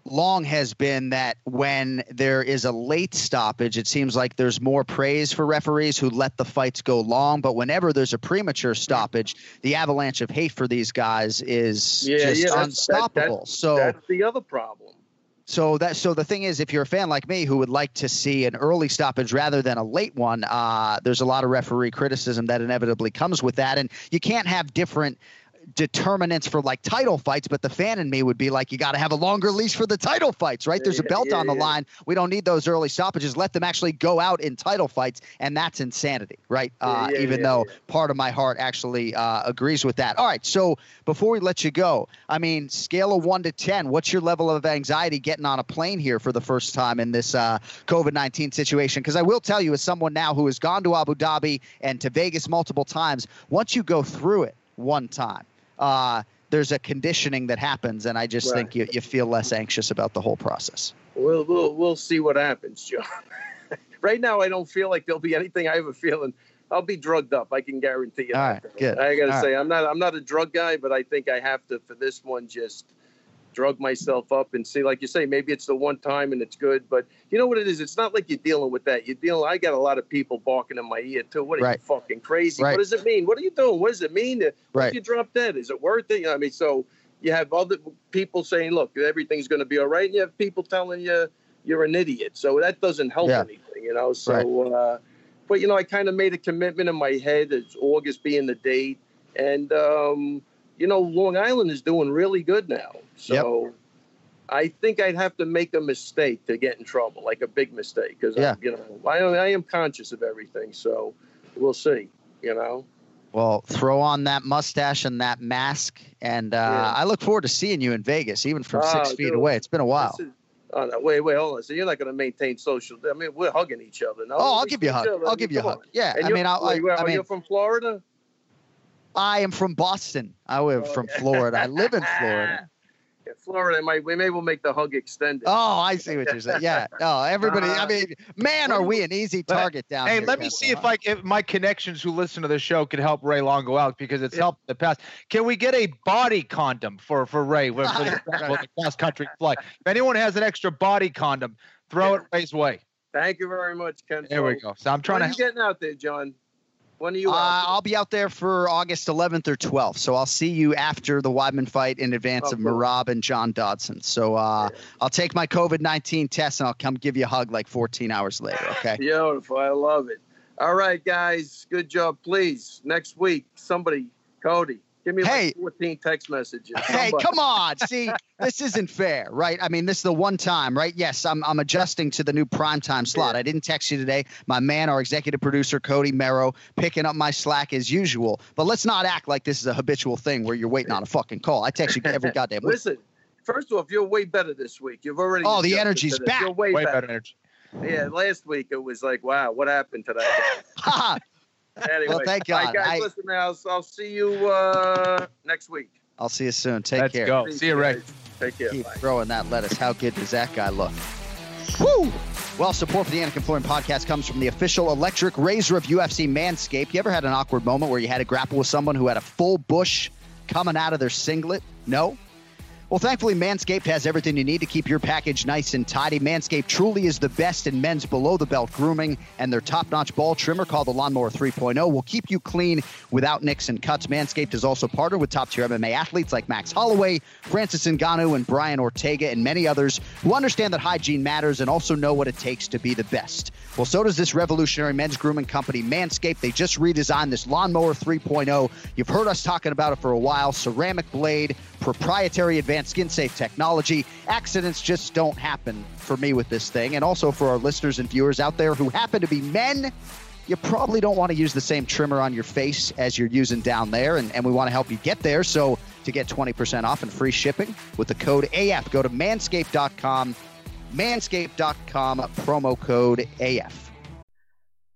long has been that when there is a late stoppage, it seems like there's more praise for referees who let the fights go long. But whenever there's a premature stoppage, the avalanche of hate for these guys is Yeah, just yeah, that's- that- unstoppable. that- so that's the other problem. so that so the thing is, if you're a fan like me who would like to see an early stoppage rather than a late one, uh, there's a lot of referee criticism that inevitably comes with that, and you can't have different determinants for like title fights. But the fan in me would be like, you got to have a longer leash for the title fights, right? There's a belt yeah, on the yeah. line. We don't need those early stoppages. Let them actually go out in title fights, and that's insanity, right? uh, yeah, even yeah, though part of my heart actually uh, agrees with that. All right, so before we let you go, I mean, scale of one to ten, what's your level of anxiety getting on a plane here for the first time in this uh, COVID nineteen situation? Because I will tell you, as someone now who has gone to Abu Dhabi and to Vegas multiple times, once you go through it one time. Uh, there's a conditioning that happens, and I just Right. think you, you feel less anxious about the whole process. We'll we'll we'll see what happens, Jon. right now, I don't feel like there'll be anything. I have a feeling I'll be drugged up. I can guarantee you. All that. good. I gotta All say, I'm not I'm not a drug guy, but I think I have to for this one just drug myself up and see, like you say, maybe it's the one time and it's good. But you know what it is? It's not like you're dealing with that. You're dealing. I got a lot of people barking in my ear too. What are Right. you fucking crazy? Right. What does it mean? What are you doing? What does it mean? What Right. if you drop dead? Is it worth it? You know, I mean, so you have other people saying, "Look, everything's going to be all right," and you have people telling you you're an idiot. So that doesn't help Yeah. anything, you know. So, uh, but you know, I kind of made a commitment in my head as August being the date, and um, you know, Long Island is doing really good now. So. I think I'd have to make a mistake to get in trouble, like a big mistake, because Yeah. you know I, I am conscious of everything. So we'll see. You know. Well, throw on that mustache and that mask, and uh, Yeah. I look forward to seeing you in Vegas, even from six Oh, feet dude. away. It's been a while. Is- oh, no, wait, wait, hold on. So you're not going to maintain social? I mean, we're hugging each other. No, Oh, I'll give you a hug. other. I'll give you a hug. Yeah, And I you're- mean, I, wait, I mean, you from Florida? I am from Boston. I live from Florida. I live in Florida. Yeah, Florida. Might we maybe we'll make the hug extended. Oh, I see what you're saying. Yeah. No, everybody. I Uh, mean, man, are we an easy target down Hey, here? let me Kessler, see if? I if my connections who listen to the show can help Ray Longo out because it's helped in the past. Can we get a body condom for for Ray for, for the, the cross country flight? If anyone has an extra body condom, throw it Ray's way. Thank you very much, Ken. There we go. So I'm trying when are to. you getting out there, Jon? When are you Uh. I'll be out there for August 11th or 12th, so I'll see you after the Weidman fight in advance Oh, of cool. Merab and John Dodson. So uh, I'll take my COVID 19 test and I'll come give you a hug like 14 hours later. Okay. Beautiful. I love it. All right, guys. Good job. Please, next week, somebody, Cody, give me Hey. like 14 text messages. Hey, Somebody. come on. See, this isn't fair, right? I mean, this is the one time, right? Yes, I'm, I'm adjusting to the new primetime slot. I didn't text you today. My man, our executive producer, Cody Merrow, picking up my slack as usual. But let's not act like this is a habitual thing where you're waiting on a fucking call. I text you every goddamn week. Listen, first off, you're way better this week. You've already. Oh, the energy's back. You're way, Way better. better energy. Yeah, last week it was like, wow, what happened to that Ha! guy? Anyway, thank All right, God. guys, I, listen, I'll, I'll see you uh, next week. I'll see you soon. Take Let's care. go. See you, Ray. Take care. Keep Bye. throwing that lettuce. How good does that guy look? Woo! Well, support for the Anik and Florian podcast comes from the official electric razor of UFC Manscaped. You ever had an awkward moment where you had to grapple with someone who had a full bush coming out of their singlet? No? Well, thankfully, Manscaped has everything you need to keep your package nice and tidy. Manscaped truly is the best in men's below the belt grooming, and their top notch ball trimmer called the Lawnmower 3.0 will keep you clean without nicks and cuts. Manscaped is also partnered with top tier MMA athletes like Max Holloway, Francis Ngannou, and Brian Ortega, and many others who understand that hygiene matters and also know what it takes to be the best. Well, so does this revolutionary men's grooming company, Manscaped. They just redesigned this Lawnmower 3.0. You've heard us talking about it for a while. Ceramic blade, proprietary advanced skin safe technology. Accidents just don't happen for me with this thing. And also for our listeners and viewers out there who happen to be men. You probably don't want to use the same trimmer on your face as you're using down there, and, and we want to help you get there. So, to get 20% off and free shipping with the code AF, go to manscaped.com, manscaped.com, promo code AF.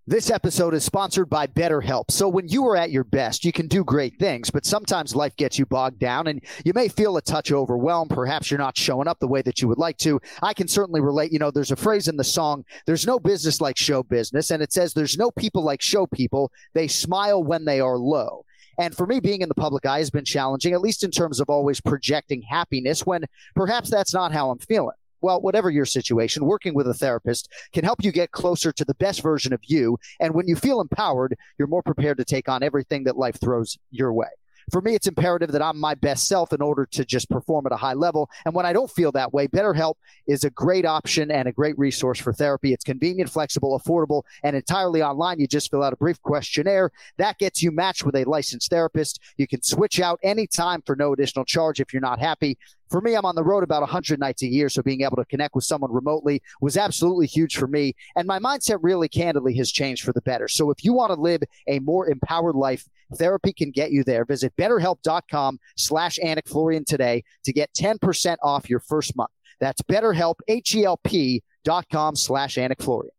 This episode is sponsored by BetterHelp. So, when you are at your best, you can do great things, but sometimes life gets you bogged down and you may feel a touch overwhelmed. Perhaps you're not showing up the way that you would like to. I can certainly relate. You know, there's a phrase in the song, there's no business like show business. And it says, there's no people like show people. They smile when they are low. And for me, being in the public eye has been challenging, at least in terms of always projecting happiness when perhaps that's not how I'm feeling well, whatever your situation, working with a therapist can help you get closer to the best version of you. And when you feel empowered, you're more prepared to take on everything that life throws your way. For me, it's imperative that I'm my best self in order to just perform at a high level. And when I don't feel that way, BetterHelp is a great option and a great resource for therapy. It's convenient, flexible, affordable, and entirely online. You just fill out a brief questionnaire. That gets you matched with a licensed therapist. You can switch out anytime for no additional charge if you're not happy for me, I'm on the road about 100 nights a year, so being able to connect with someone remotely was absolutely huge for me. And my mindset really candidly has changed for the better. So if you want to live a more empowered life, therapy can get you there. Visit betterhelp.com slash Anik Florian today to get 10% off your first month. That's betterhelp, H-E-L-P dot com slash Anik Florian.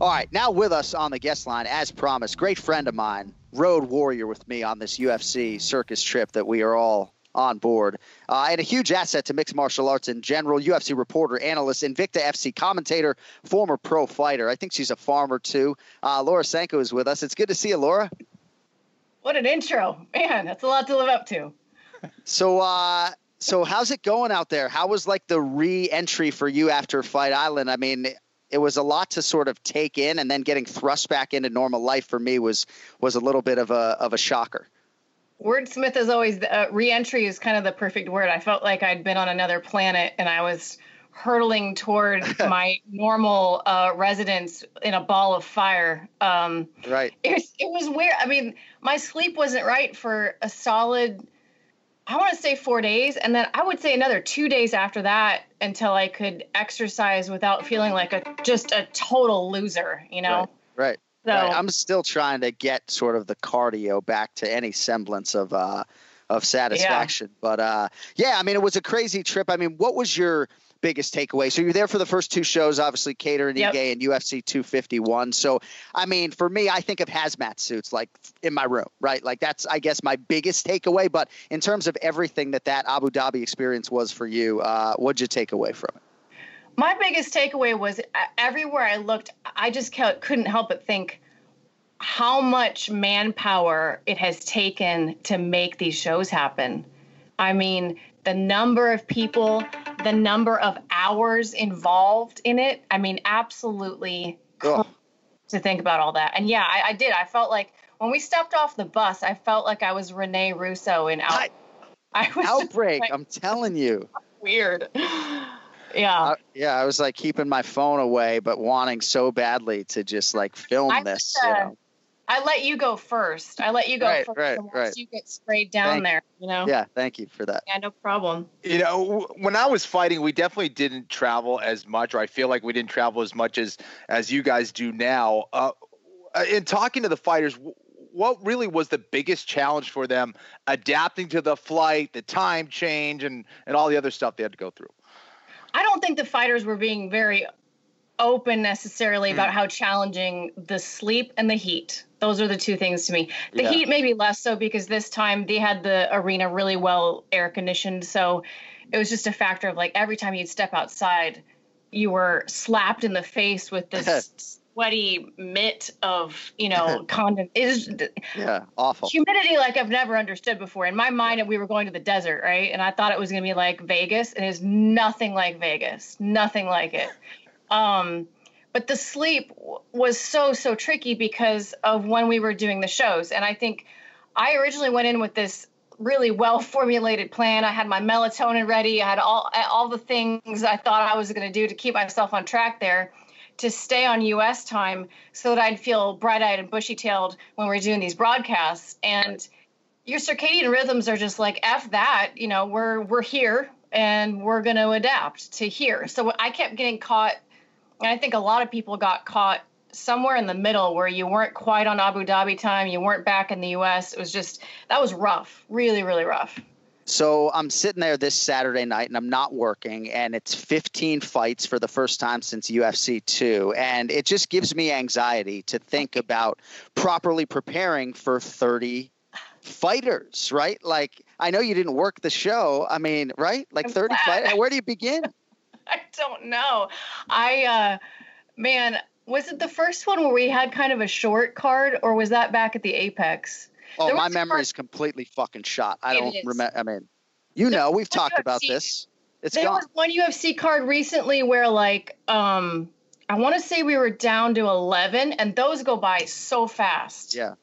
All right, now with us on the guest line, as promised, great friend of mine, road warrior with me on this UFC circus trip that we are all on board. Uh, and a huge asset to mixed martial arts in general. UFC reporter, analyst, Invicta FC commentator, former pro fighter. I think she's a farmer too. Uh, Laura Sanko is with us. It's good to see you, Laura. What an intro, man! That's a lot to live up to. So, uh, so how's it going out there? How was like the re-entry for you after Fight Island? I mean, it was a lot to sort of take in, and then getting thrust back into normal life for me was was a little bit of a of a shocker wordsmith is always uh, reentry is kind of the perfect word. I felt like I'd been on another planet and I was hurtling toward my normal uh, residence in a ball of fire. Um, right. It was, it was weird. I mean, my sleep wasn't right for a solid, I want to say four days. And then I would say another two days after that until I could exercise without feeling like a just a total loser, you know? Right. right. So right. I'm still trying to get sort of the cardio back to any semblance of uh, of satisfaction. Yeah. But uh, yeah, I mean, it was a crazy trip. I mean, what was your biggest takeaway? So you're there for the first two shows, obviously Kattar and yep. Ige and UFC 251. So I mean, for me, I think of hazmat suits like in my room, right? Like that's I guess my biggest takeaway. But in terms of everything that that Abu Dhabi experience was for you, uh, what'd you take away from it? My biggest takeaway was uh, everywhere I looked, I just couldn't help but think how much manpower it has taken to make these shows happen. I mean, the number of people, the number of hours involved in it. I mean, absolutely cool to think about all that. And yeah, I, I, did. I felt like when we stepped off the bus, I felt like I was Rene Russo in Out- I, I was Outbreak. Like, I'm telling you. Weird. Yeah. Uh, yeah, I was like keeping my phone away, but wanting so badly to just like film I this. you know? I let you go first. I let you go right, first. Right, right. You get sprayed down thank, there. You know. Yeah. Thank you for that. Yeah. No problem. You know, when I was fighting, we definitely didn't travel as much, or I feel like we didn't travel as much as as you guys do now. Uh, in talking to the fighters, what really was the biggest challenge for them adapting to the flight, the time change, and and all the other stuff they had to go through? I don't think the fighters were being very open necessarily about hmm. how challenging the sleep and the heat. Those are the two things to me. The yeah. heat maybe less so because this time they had the arena really well air conditioned. So it was just a factor of like every time you'd step outside, you were slapped in the face with this sweaty mitt of, you know, condensation. Is yeah, awful. Humidity like I've never understood before. In my mind, we were going to the desert, right? And I thought it was going to be like Vegas, and it's nothing like Vegas. Nothing like it. Um, but the sleep was so so tricky because of when we were doing the shows and i think i originally went in with this really well formulated plan i had my melatonin ready i had all all the things i thought i was going to do to keep myself on track there to stay on us time so that i'd feel bright-eyed and bushy-tailed when we we're doing these broadcasts and your circadian rhythms are just like f that you know we're we're here and we're going to adapt to here so i kept getting caught and I think a lot of people got caught somewhere in the middle where you weren't quite on Abu Dhabi time, you weren't back in the US. It was just that was rough, really, really rough. So I'm sitting there this Saturday night and I'm not working, and it's 15 fights for the first time since UFC 2. And it just gives me anxiety to think about properly preparing for 30 fighters, right? Like, I know you didn't work the show. I mean, right? Like 30 fighters. Where do you begin? I don't know. I, uh, man, was it the first one where we had kind of a short card, or was that back at the Apex? Oh, There my memory is completely fucking shot. I don't remember. I mean, you know, we've talked about this. It's there gone. was one UFC card recently where like um I want to say we were down to 11 and those go by so fast. Yeah.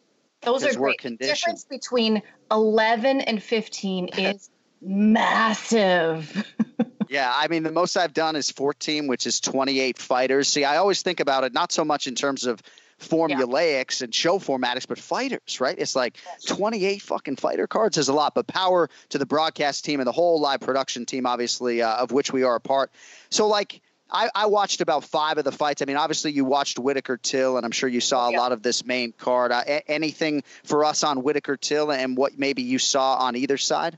Those are great. The difference between 11 and 15 is massive. Yeah, I mean, the most I've done is 14, which is 28 fighters. See, I always think about it not so much in terms of formulaics and show formatics, but fighters, right? It's like 28 fucking fighter cards is a lot, but power to the broadcast team and the whole live production team, obviously, uh, of which we are a part. So, like, I, I watched about five of the fights. I mean, obviously, you watched Whittaker Till, and I'm sure you saw a lot of this main card. Uh, a- anything for us on Whittaker Till and what maybe you saw on either side?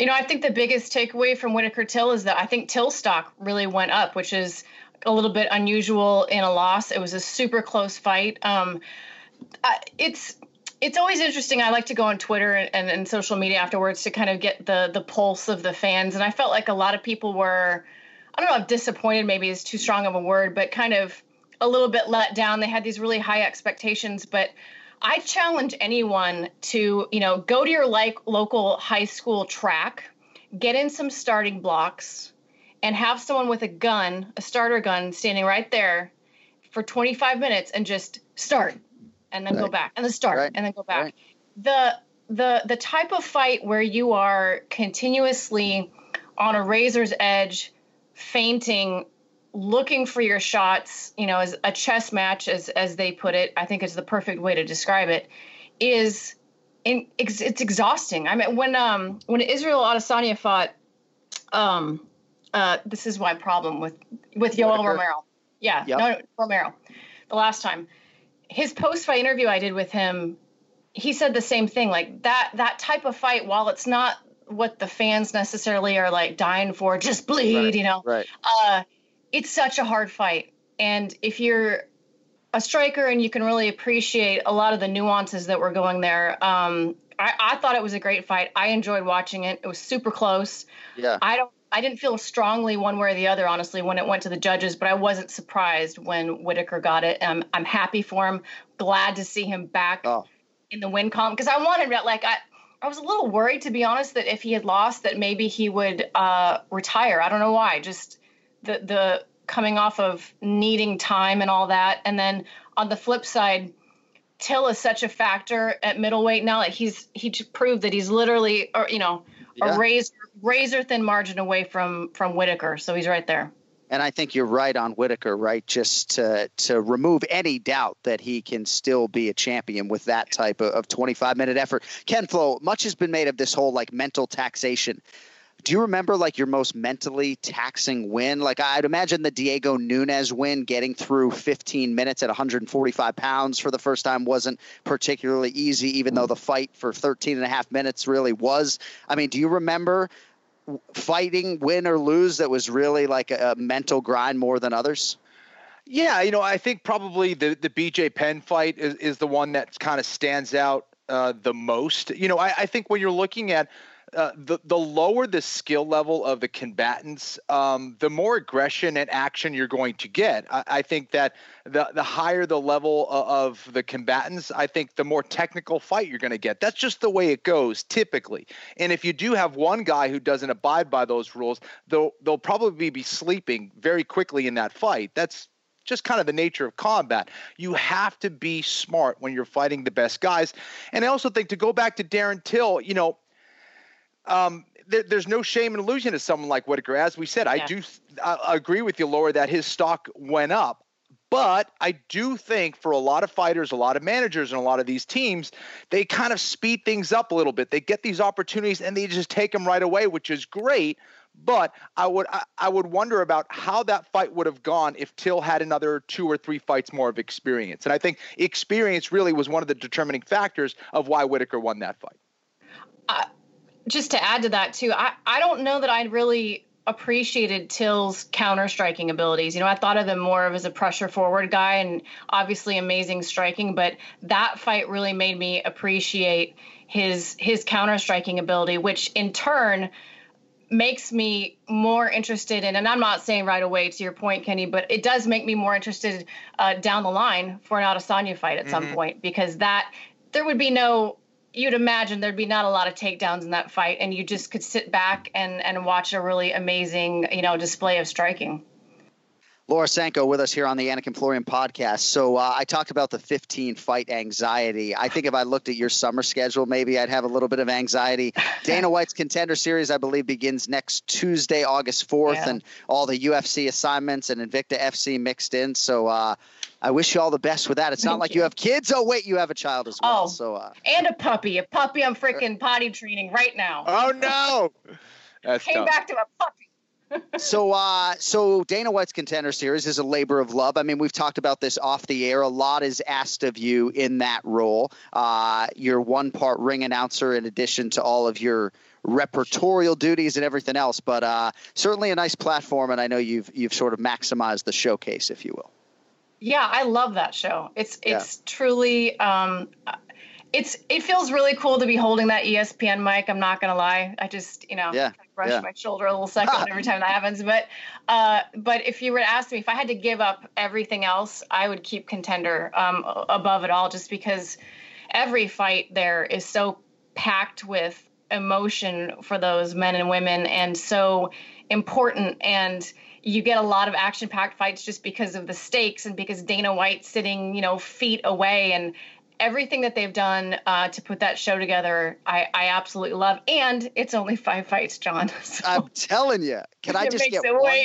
You know, I think the biggest takeaway from Whittaker Till is that I think Till stock really went up, which is a little bit unusual in a loss. It was a super close fight. Um, I, it's it's always interesting. I like to go on Twitter and, and, and social media afterwards to kind of get the the pulse of the fans, and I felt like a lot of people were, I don't know if disappointed maybe is too strong of a word, but kind of a little bit let down. They had these really high expectations, but I challenge anyone to, you know, go to your like local high school track, get in some starting blocks, and have someone with a gun, a starter gun, standing right there for 25 minutes and just start and then go back and then start Right. and then go back. The the the type of fight where you are continuously on a razor's edge, fainting, looking for your shots, you know, as a chess match, as as they put it, I think is the perfect way to describe it, is in, it's, it's exhausting. I mean, when um when Israel Adesanya fought, um, uh, this is my problem with with Yoel? Romero. Yeah, Yep. no, no, Romero. The last time, his post fight interview I did with him, he said the same thing. Like that that type of fight, while it's not what the fans necessarily are like dying for, just bleed, Right, you know. right. Uh, it's such a hard fight, and if you're a striker and you can really appreciate a lot of the nuances that were going there. Um, I, I thought it was a great fight. I enjoyed watching it. It was super close. Yeah. I don't. I didn't feel strongly one way or the other, honestly, when it went to the judges. But I wasn't surprised when Whittaker got it. Um, I'm happy for him. Glad to see him back in the win column because I wanted like I. I was a little worried, to be honest, that if he had lost, that maybe he would uh, retire. I don't know why. Just the the coming off of needing time and all that, and then on the flip side, Till is such a factor at middleweight now. Like he's he proved that he's literally, or you know, Yeah. a razor razor thin margin away from from Whittaker. So he's right there. And I think you're right on Whittaker, right? Just to to remove any doubt that he can still be a champion with that type of, of 25 minute effort. Ken Flo, much has been made of this whole like mental taxation. Do you remember like your most mentally taxing win? Like I'd imagine the Diego Nunes win, getting through 15 minutes at 145 pounds for the first time wasn't particularly easy, even though the fight for 13 and a half minutes really was. I mean, do you remember fighting, win or lose, that was really like a, a mental grind more than others? Yeah, you know, I think probably the the BJ Penn fight is, is the one that kind of stands out uh, the most. You know, I, I think when you're looking at uh, the the lower the skill level of the combatants, um, the more aggression and action you're going to get. I, I think that the the higher the level o- of the combatants, I think the more technical fight you're going to get. That's just the way it goes typically. And if you do have one guy who doesn't abide by those rules, they'll they'll probably be sleeping very quickly in that fight. That's just kind of the nature of combat. You have to be smart when you're fighting the best guys. And I also think to go back to Darren Till, you know, um, there, there's no shame in losing to someone like Whittaker. As we said, I do I, I agree with you, Laura, that his stock went up. But I do think for a lot of fighters, a lot of managers, and a lot of these teams, they kind of speed things up a little bit. They get these opportunities and they just take them right away, which is great. But I would I, I would wonder about how that fight would have gone if Till had another two or three fights more of experience. And I think experience really was one of the determining factors of why Whittaker won that fight. Just to add to that too, I, I don't know that I really appreciated Till's counter striking abilities. You know, I thought of him more of as a pressure forward guy and obviously amazing striking, but that fight really made me appreciate his his counter striking ability, which in turn makes me more interested in and i'm not saying right away to your point kenny but it does make me more interested uh, down the line for an adesanya fight at mm-hmm. some point because that there would be no you'd imagine there'd be not a lot of takedowns in that fight and you just could sit back and and watch a really amazing you know display of striking Laura Sanko with us here on the Anik and Florian podcast. So uh, I talked about the 15 fight anxiety. I think if I looked at your summer schedule, maybe I'd have a little bit of anxiety. Dana White's Contender Series, I believe, begins next Tuesday, August 4th, yeah. and all the UFC assignments and Invicta FC mixed in. So uh, I wish you all the best with that. It's not like you. you. have kids. Oh wait, you have a child as well. Oh, so uh, and a puppy. A puppy. I'm freaking potty training right now. Oh no. That's Came tough. back to a puppy so uh so Dana White's contender series is a labor of love. I mean, we've talked about this off the air. A lot is asked of you in that role. Uh you're one part ring announcer in addition to all of your repertorial duties and everything else, but uh certainly a nice platform and I know you've you've sort of maximized the showcase if you will. Yeah, I love that show. It's it's yeah. truly um it's it feels really cool to be holding that ESPN mic. I'm not gonna lie. I just you know yeah, brush yeah. my shoulder a little second every time that happens. But uh, but if you were to ask me if I had to give up everything else, I would keep contender um, above it all, just because every fight there is so packed with emotion for those men and women, and so important and you get a lot of action packed fights just because of the stakes and because Dana White's sitting, you know, feet away and everything that they've done uh, to put that show together, I, I absolutely love. And it's only five fights, Jon. So I'm telling you. Can I just get one?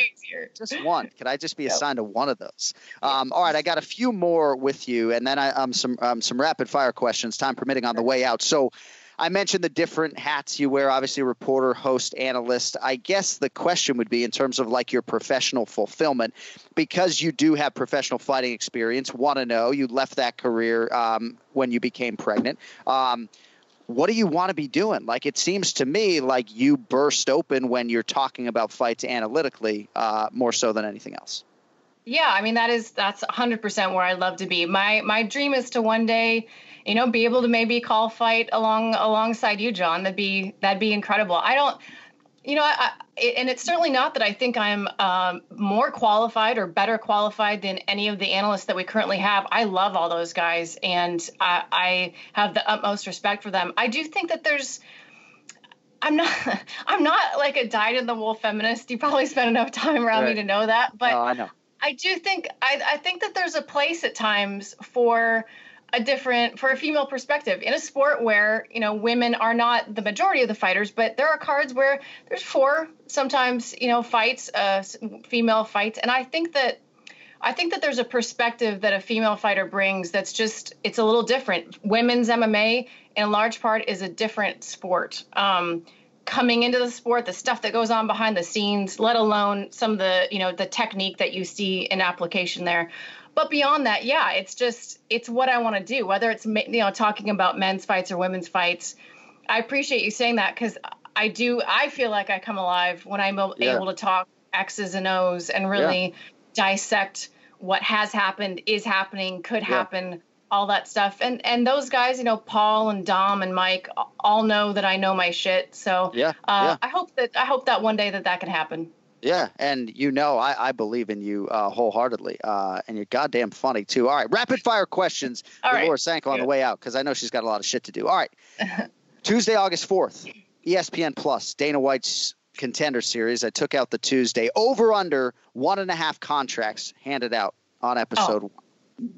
Just one. Can I just be assigned to one of those? Um, all right, I got a few more with you, and then I um some um, some rapid fire questions, time permitting, on the way out. So. I mentioned the different hats you wear, obviously reporter, host, analyst. I guess the question would be in terms of like your professional fulfillment, because you do have professional fighting experience. Want to know you left that career um, when you became pregnant. Um, what do you want to be doing? Like it seems to me like you burst open when you're talking about fights analytically, uh, more so than anything else. Yeah, I mean that is that's 100% where I'd love to be. My my dream is to one day you know, be able to maybe call fight along alongside you, Jon. That'd be that'd be incredible. I don't, you know, I, and it's certainly not that I think I'm um, more qualified or better qualified than any of the analysts that we currently have. I love all those guys, and I, I have the utmost respect for them. I do think that there's. I'm not I'm not like a dyed in the wool feminist. You probably spent enough time around right. me to know that. But oh, I know. I do think I, I think that there's a place at times for a different for a female perspective. In a sport where you know women are not the majority of the fighters but there are cards where there's four sometimes you know fights uh, female fights. And i think that i think that there's a perspective that a female fighter brings that's just it's a little different. Women's mma in large part is a different sport. Um, coming into the sport the stuff that goes on behind the scenes let alone some of the you know the technique that you see in application there but beyond that, yeah, it's just it's what I want to do. Whether it's you know talking about men's fights or women's fights, I appreciate you saying that because I do. I feel like I come alive when I'm yeah. able to talk X's and O's and really yeah. dissect what has happened, is happening, could yeah. happen, all that stuff. And and those guys, you know, Paul and Dom and Mike, all know that I know my shit. So yeah, uh, I hope that I hope that one day that that can happen. Yeah, and you know I, I believe in you uh, wholeheartedly, uh, and you're goddamn funny too. All right, rapid fire questions All for right. Laura Sanko on the way out because I know she's got a lot of shit to do. All right, Tuesday, August fourth, ESPN Plus, Dana White's Contender Series. I took out the Tuesday over under one and a half contracts handed out on episode oh. one.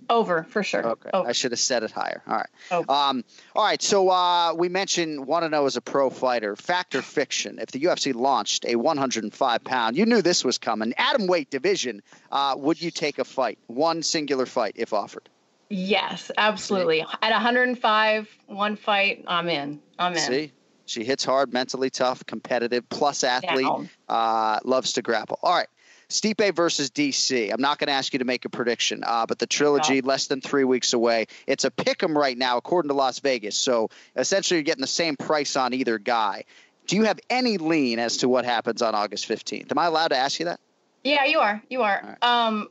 Over for sure. Okay, Over. I should have said it higher. All right. Over. Um, all right. So uh, we mentioned want to know as a pro fighter, fact or fiction. If the UFC launched a 105 pound, you knew this was coming. Atom weight division. Uh, would you take a fight, one singular fight, if offered? Yes, absolutely. See? At 105, one fight, I'm in. I'm in. See, she hits hard, mentally tough, competitive, plus athlete, uh, loves to grapple. All right. Stipe versus DC. I'm not going to ask you to make a prediction, uh, but the trilogy less than three weeks away. It's a pick 'em right now, according to Las Vegas. So essentially, you're getting the same price on either guy. Do you have any lean as to what happens on August 15th? Am I allowed to ask you that? Yeah, you are. You are. Um,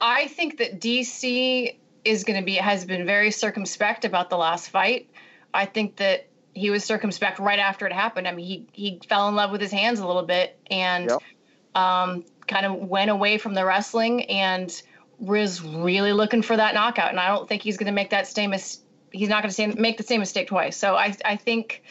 I think that DC is going to be has been very circumspect about the last fight. I think that he was circumspect right after it happened. I mean, he he fell in love with his hands a little bit and Yep. um, kind of went away from the wrestling and was really looking for that knockout. And I don't think he's going to make that same mis- he's not going to make the same mistake twice. So I I think.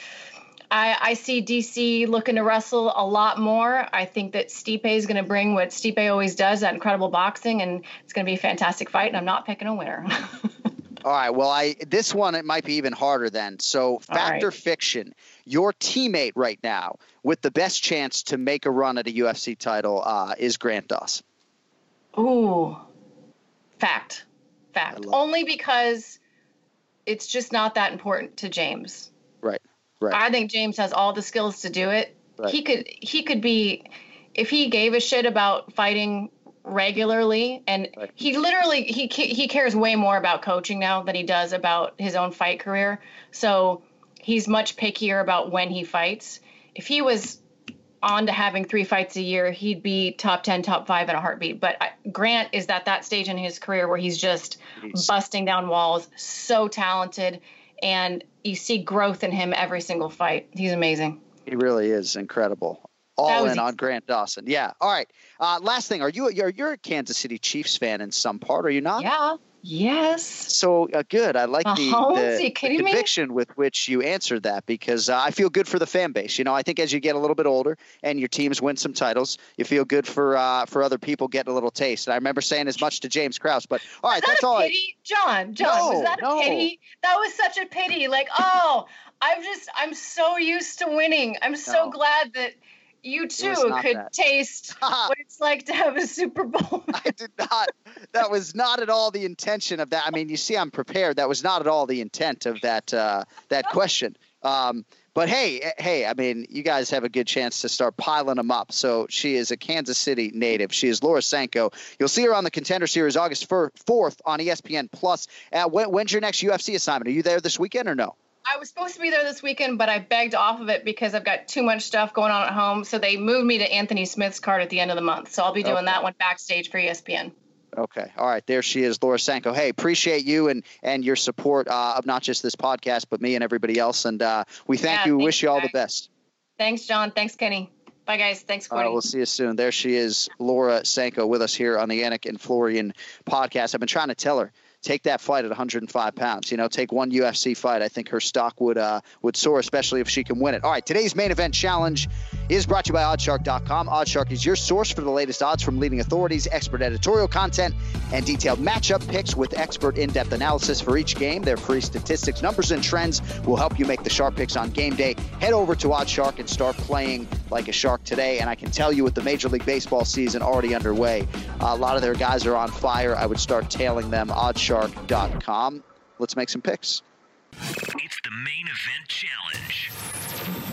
I, I see DC looking to wrestle a lot more. I think that Stipe is going to bring what Stipe always does, that incredible boxing, and it's going to be a fantastic fight. And I'm not picking a winner. All right. Well, I this one it might be even harder then. So, fact or right. fiction? Your teammate right now with the best chance to make a run at a UFC title uh, is Grant Dawson. Ooh, fact, fact. Only because it's just not that important to James. Right. Right. I think James has all the skills to do it. Right. He could he could be if he gave a shit about fighting regularly and Right. he literally he he cares way more about coaching now than he does about his own fight career. So he's much pickier about when he fights. If he was on to having three fights a year, he'd be top 10, top 5 in a heartbeat. But Grant is at that stage in his career where he's just busting down walls, so talented and you see growth in him every single fight. He's amazing. He really is incredible. All in on. Grant Dawson. Yeah. All right. Uh, last thing, are you you're you're a Kansas City Chiefs fan in some part? Are you not? Yeah. Yes. So uh, good. I like the, Uh-huh. the, the kidding me? conviction with which you answered that because uh, I feel good for the fan base. You know, I think as you get a little bit older and your teams win some titles, you feel good for uh, for other people getting a little taste. And I remember saying as much to James Krause. But all right, that's a all. I, pity? Jon, Jon, No, was that a no. pity? That was such a pity. Like, oh, I'm just, I'm so used to winning. I'm so No. glad that you too could that. taste what it's like to have a Super Bowl. I did not. That was not at all the intention of that. I mean, you see, I'm prepared. That was not at all the intent of that uh, that question. Um, but hey, eh, hey, I mean, you guys have a good chance to start piling them up. So she is a Kansas City native. She is Laura Sanko. You'll see her on the Contender Series August 4th on ESPN Plus. Uh, when, when's your next UFC assignment? Are you there this weekend or no? I was supposed to be there this weekend, but I begged off of it because I've got too much stuff going on at home. So they moved me to Anthony Smith's card at the end of the month. So I'll be doing Okay. that one backstage for ESPN. Okay. All right. There she is, Laura Sanko. Hey, appreciate you and and your support uh, of not just this podcast, but me and everybody else. And uh, we thank Yeah, you. Wish you, all the best. Thanks, Jon. Thanks, Kenny. Bye, guys. Thanks, All right, we'll see you soon. There she is, Laura Sanko, with us here on the Anik and Florian podcast. I've been trying to tell her take that fight at 105 pounds. You know, take one UFC fight. I think her stock would uh, would soar, especially if she can win it. All right, today's main event challenge is brought to you by OddsShark.com. OddsShark is your source for the latest odds from leading authorities, expert editorial content, and detailed matchup picks with expert in-depth analysis for each game. Their free statistics, numbers, and trends will help you make the sharp picks on game day. Head over to OddsShark and start playing like a shark today. And I can tell you, with the Major League Baseball season already underway, a lot of their guys are on fire. I would start tailing them. OddsShark.com. Let's make some picks. It's the main event challenge.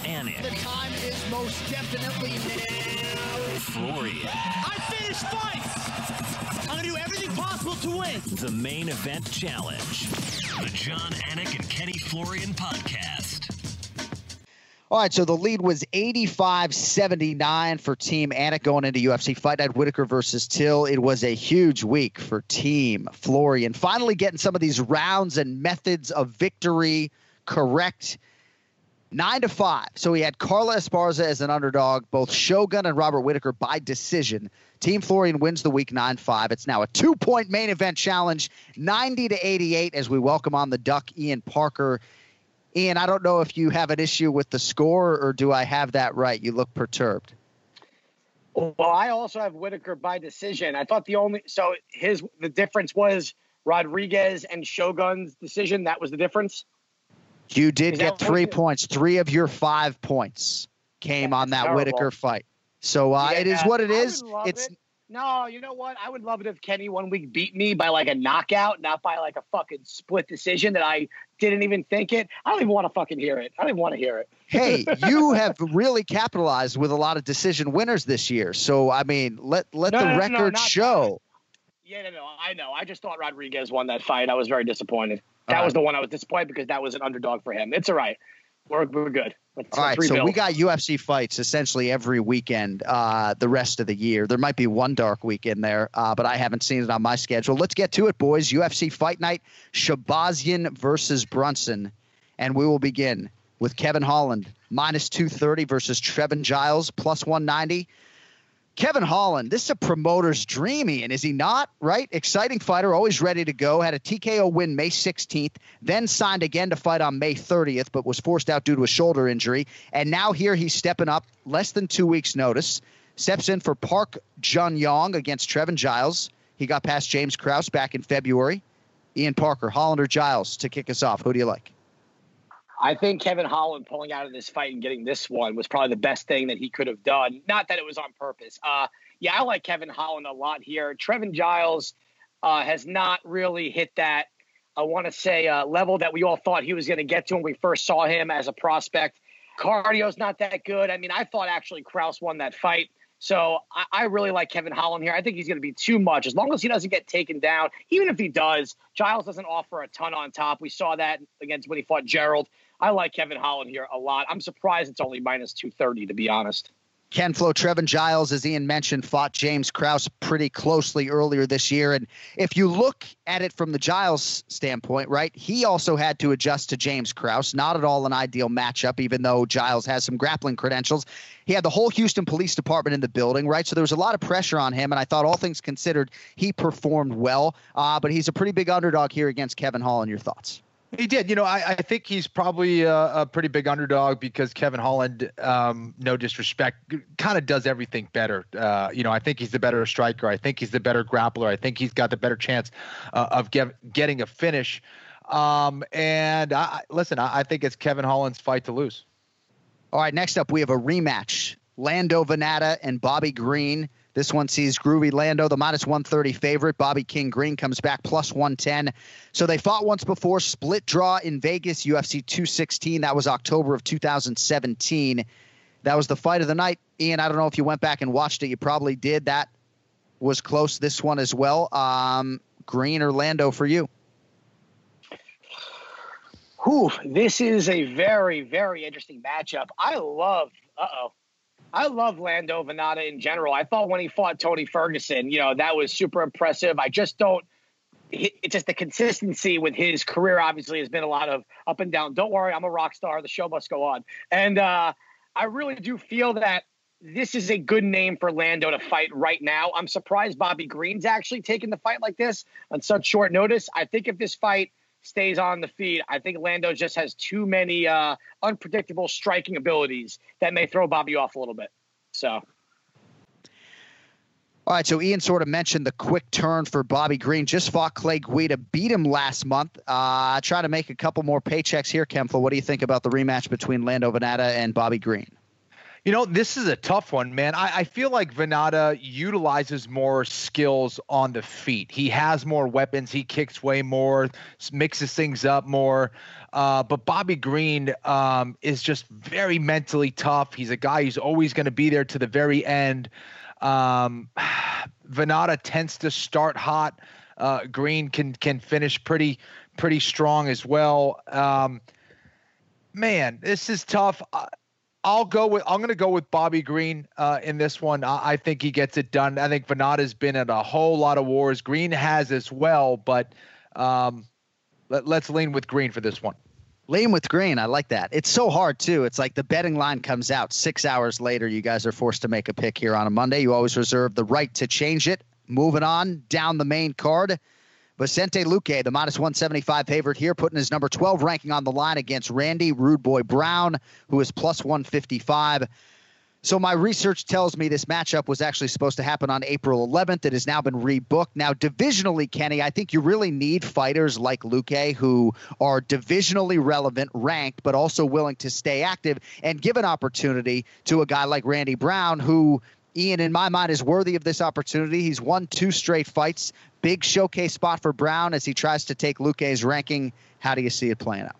Anik, The time is most definitely now. Florian, I finished fights. I'm gonna do everything possible to win. the main event challenge. The Jon Anik and Kenny Florian podcast. All right, so the lead was 85 79 for Team Anik going into UFC Fight Night Whittaker versus Till. It was a huge week for Team Florian. Finally getting some of these rounds and methods of victory correct. Nine to five. So he had Carla Esparza as an underdog, both Shogun and Robert Whittaker by decision. Team Florian wins the week 9 5. It's now a two point main event challenge, 90 to 88, as we welcome on the Duck Ian Parker. Ian, I don't know if you have an issue with the score or do I have that right? You look perturbed. Well, I also have Whittaker by decision. I thought the only so his the difference was Rodriguez and Shogun's decision. That was the difference. You did Is get three points. Three of your five points came on that terrible. Whittaker fight. So uh, it is what it is. It's it. No, you know what? I would love it if Kenny one week beat me by like a knockout, not by like a fucking split decision that I didn't even think it. I don't even want to fucking hear it. I don't even want to hear it. hey, you have really capitalized with a lot of decision winners this year. So I mean, let let No, the no, no, no, record not show. Yeah, no, no, I know. I just thought Rodriguez won that fight. I was very disappointed. That All was right. the one I was disappointed because that was an underdog for him. It's all right. We're, we're good. Let's, All so rebuild. we got UFC fights essentially every weekend uh, the rest of the year. There might be one dark weekend there, uh, but I haven't seen it on my schedule. Let's get to it, boys. UFC Fight Night, Shahbazyan versus Brunson. And we will begin with Kevin Holland, minus 230 versus Trevin Giles, plus 190. Kevin Holland, this is a promoter's dream, Ian, is he not? Right? Exciting fighter, always ready to go. Had a TKO win May 16th, then signed again to fight on May 30th, but was forced out due to a shoulder injury. And now here he's stepping up, less than two weeks' notice. Steps in for Park Jun Yong against Trevin Giles. He got past James Krause back in February. Ian Parker, Hollander Giles to kick us off. Who do you like? I think Kevin Holland pulling out of this fight and getting this one was probably the best thing that he could have done. Not that it was on purpose. Uh, yeah, I like Kevin Holland a lot here. Trevin Giles uh, has not really hit that, I want to say, uh, level that we all thought he was going to get to when we first saw him as a prospect. Cardio's not that good. I mean, I thought actually Krause won that fight. So I, I really like Kevin Holland here. I think he's going to be too much. As long as he doesn't get taken down, even if he does, Giles doesn't offer a ton on top. We saw that against when he fought Gerald. I like Kevin Holland here a lot. I'm surprised it's only minus 230, to be honest. Ken Flo, Trevin Giles, as Ian mentioned, fought James Krause pretty closely earlier this year. And if you look at it from the Giles standpoint, right, he also had to adjust to James Krause. Not at all an ideal matchup, even though Giles has some grappling credentials. He had the whole Houston Police Department in the building, right? So there was a lot of pressure on him. And I thought, all things considered, he performed well. Uh, but he's a pretty big underdog here against Kevin Holland. Your thoughts? He did. You know, I, I think he's probably a, a, pretty big underdog because Kevin Holland, um, no disrespect, kind of does everything better. Uh, you know, I think he's the better striker. I think he's the better grappler. I think he's got the better chance uh, of get, getting a finish. Um, and I, listen, I, I think it's Kevin Holland's fight to lose. All right, next up, we have a rematch Lando Vannata and Bobby Green. This one sees Groovy Lando, the minus 130 favorite. Bobby King Green comes back plus 110. So they fought once before, split draw in Vegas, UFC 216. That was October of 2017. That was the fight of the night. Ian, I don't know if you went back and watched it. You probably did. That was close, this one as well. Um, Green or Lando for you? Whew, this is a very, very interesting matchup. I love, uh oh. I love Lando Vannata in general. I thought when he fought Tony Ferguson, you know, that was super impressive. I just don't. It's just the consistency with his career. Obviously, has been a lot of up and down. Don't worry, I'm a rock star. The show must go on. And uh, I really do feel that this is a good name for Lando to fight right now. I'm surprised Bobby Green's actually taking the fight like this on such short notice. I think if this fight stays on the feed. I think Lando just has too many uh, unpredictable striking abilities that may throw Bobby off a little bit. So. All right, so Ian sort of mentioned the quick turn for Bobby Green. Just fought Clay Guida, beat him last month. Uh, try to make a couple more paychecks here, Ken Flo. What do you think about the rematch between Lando Vannata and Bobby Green? You know, this is a tough one, man. I, I, feel like Vannata utilizes more skills on the feet. He has more weapons. He kicks way more, mixes things up more. Uh, but Bobby Green um, is just very mentally tough. He's a guy who's always going to be there to the very end. Um, Vannata tends to start hot. Uh, Green can can finish pretty pretty strong as well. Um, man, this is tough. I'll go with I'm going to go with Bobby Green uh, in this one. I, I, think he gets it done. I think Vannata's been at a whole lot of wars. Green has as well, but um, let, let's lean with Green for this one. Lean with Green. I like that. It's so hard too. It's like the betting line comes out six hours later. You guys are forced to make a pick here on a Monday. You always reserve the right to change it. Moving on down the main card. Vicente Luque, the minus 175 favorite here, putting his number 12 ranking on the line against Randy Rude Boy Brown, who is plus 155. So my research tells me this matchup was actually supposed to happen on April 11th. It has now been rebooked. Now, divisionally, Kenny, I think you really need fighters like Luque who are divisionally relevant, ranked, but also willing to stay active and give an opportunity to a guy like Randy Brown, who Ian, in my mind, is worthy of this opportunity. He's won two straight fights. Big showcase spot for Brown as he tries to take Luque's ranking. How do you see it playing out?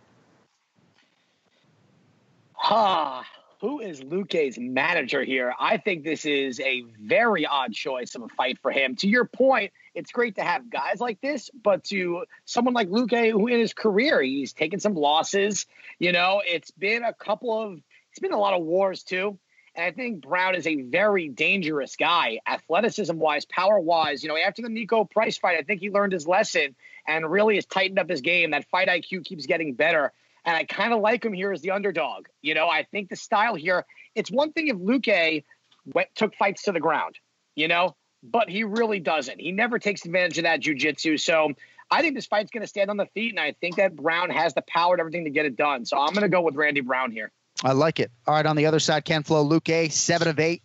Ha! Who is Luque's manager here? I think this is a very odd choice of a fight for him. To your point, it's great to have guys like this, but to someone like Luque, who in his career he's taken some losses. You know, it's been a couple of it's been a lot of wars too. I think Brown is a very dangerous guy, athleticism wise, power wise. You know, after the Niko Price fight, I think he learned his lesson and really has tightened up his game. That fight IQ keeps getting better. And I kind of like him here as the underdog. You know, I think the style here, it's one thing if Luque went, took fights to the ground, you know, but he really doesn't. He never takes advantage of that jujitsu. So I think this fight's going to stand on the feet. And I think that Brown has the power and everything to get it done. So I'm going to go with Randy Brown here. I like it. All right, on the other side, Ken Flo, Luque, seven of eight.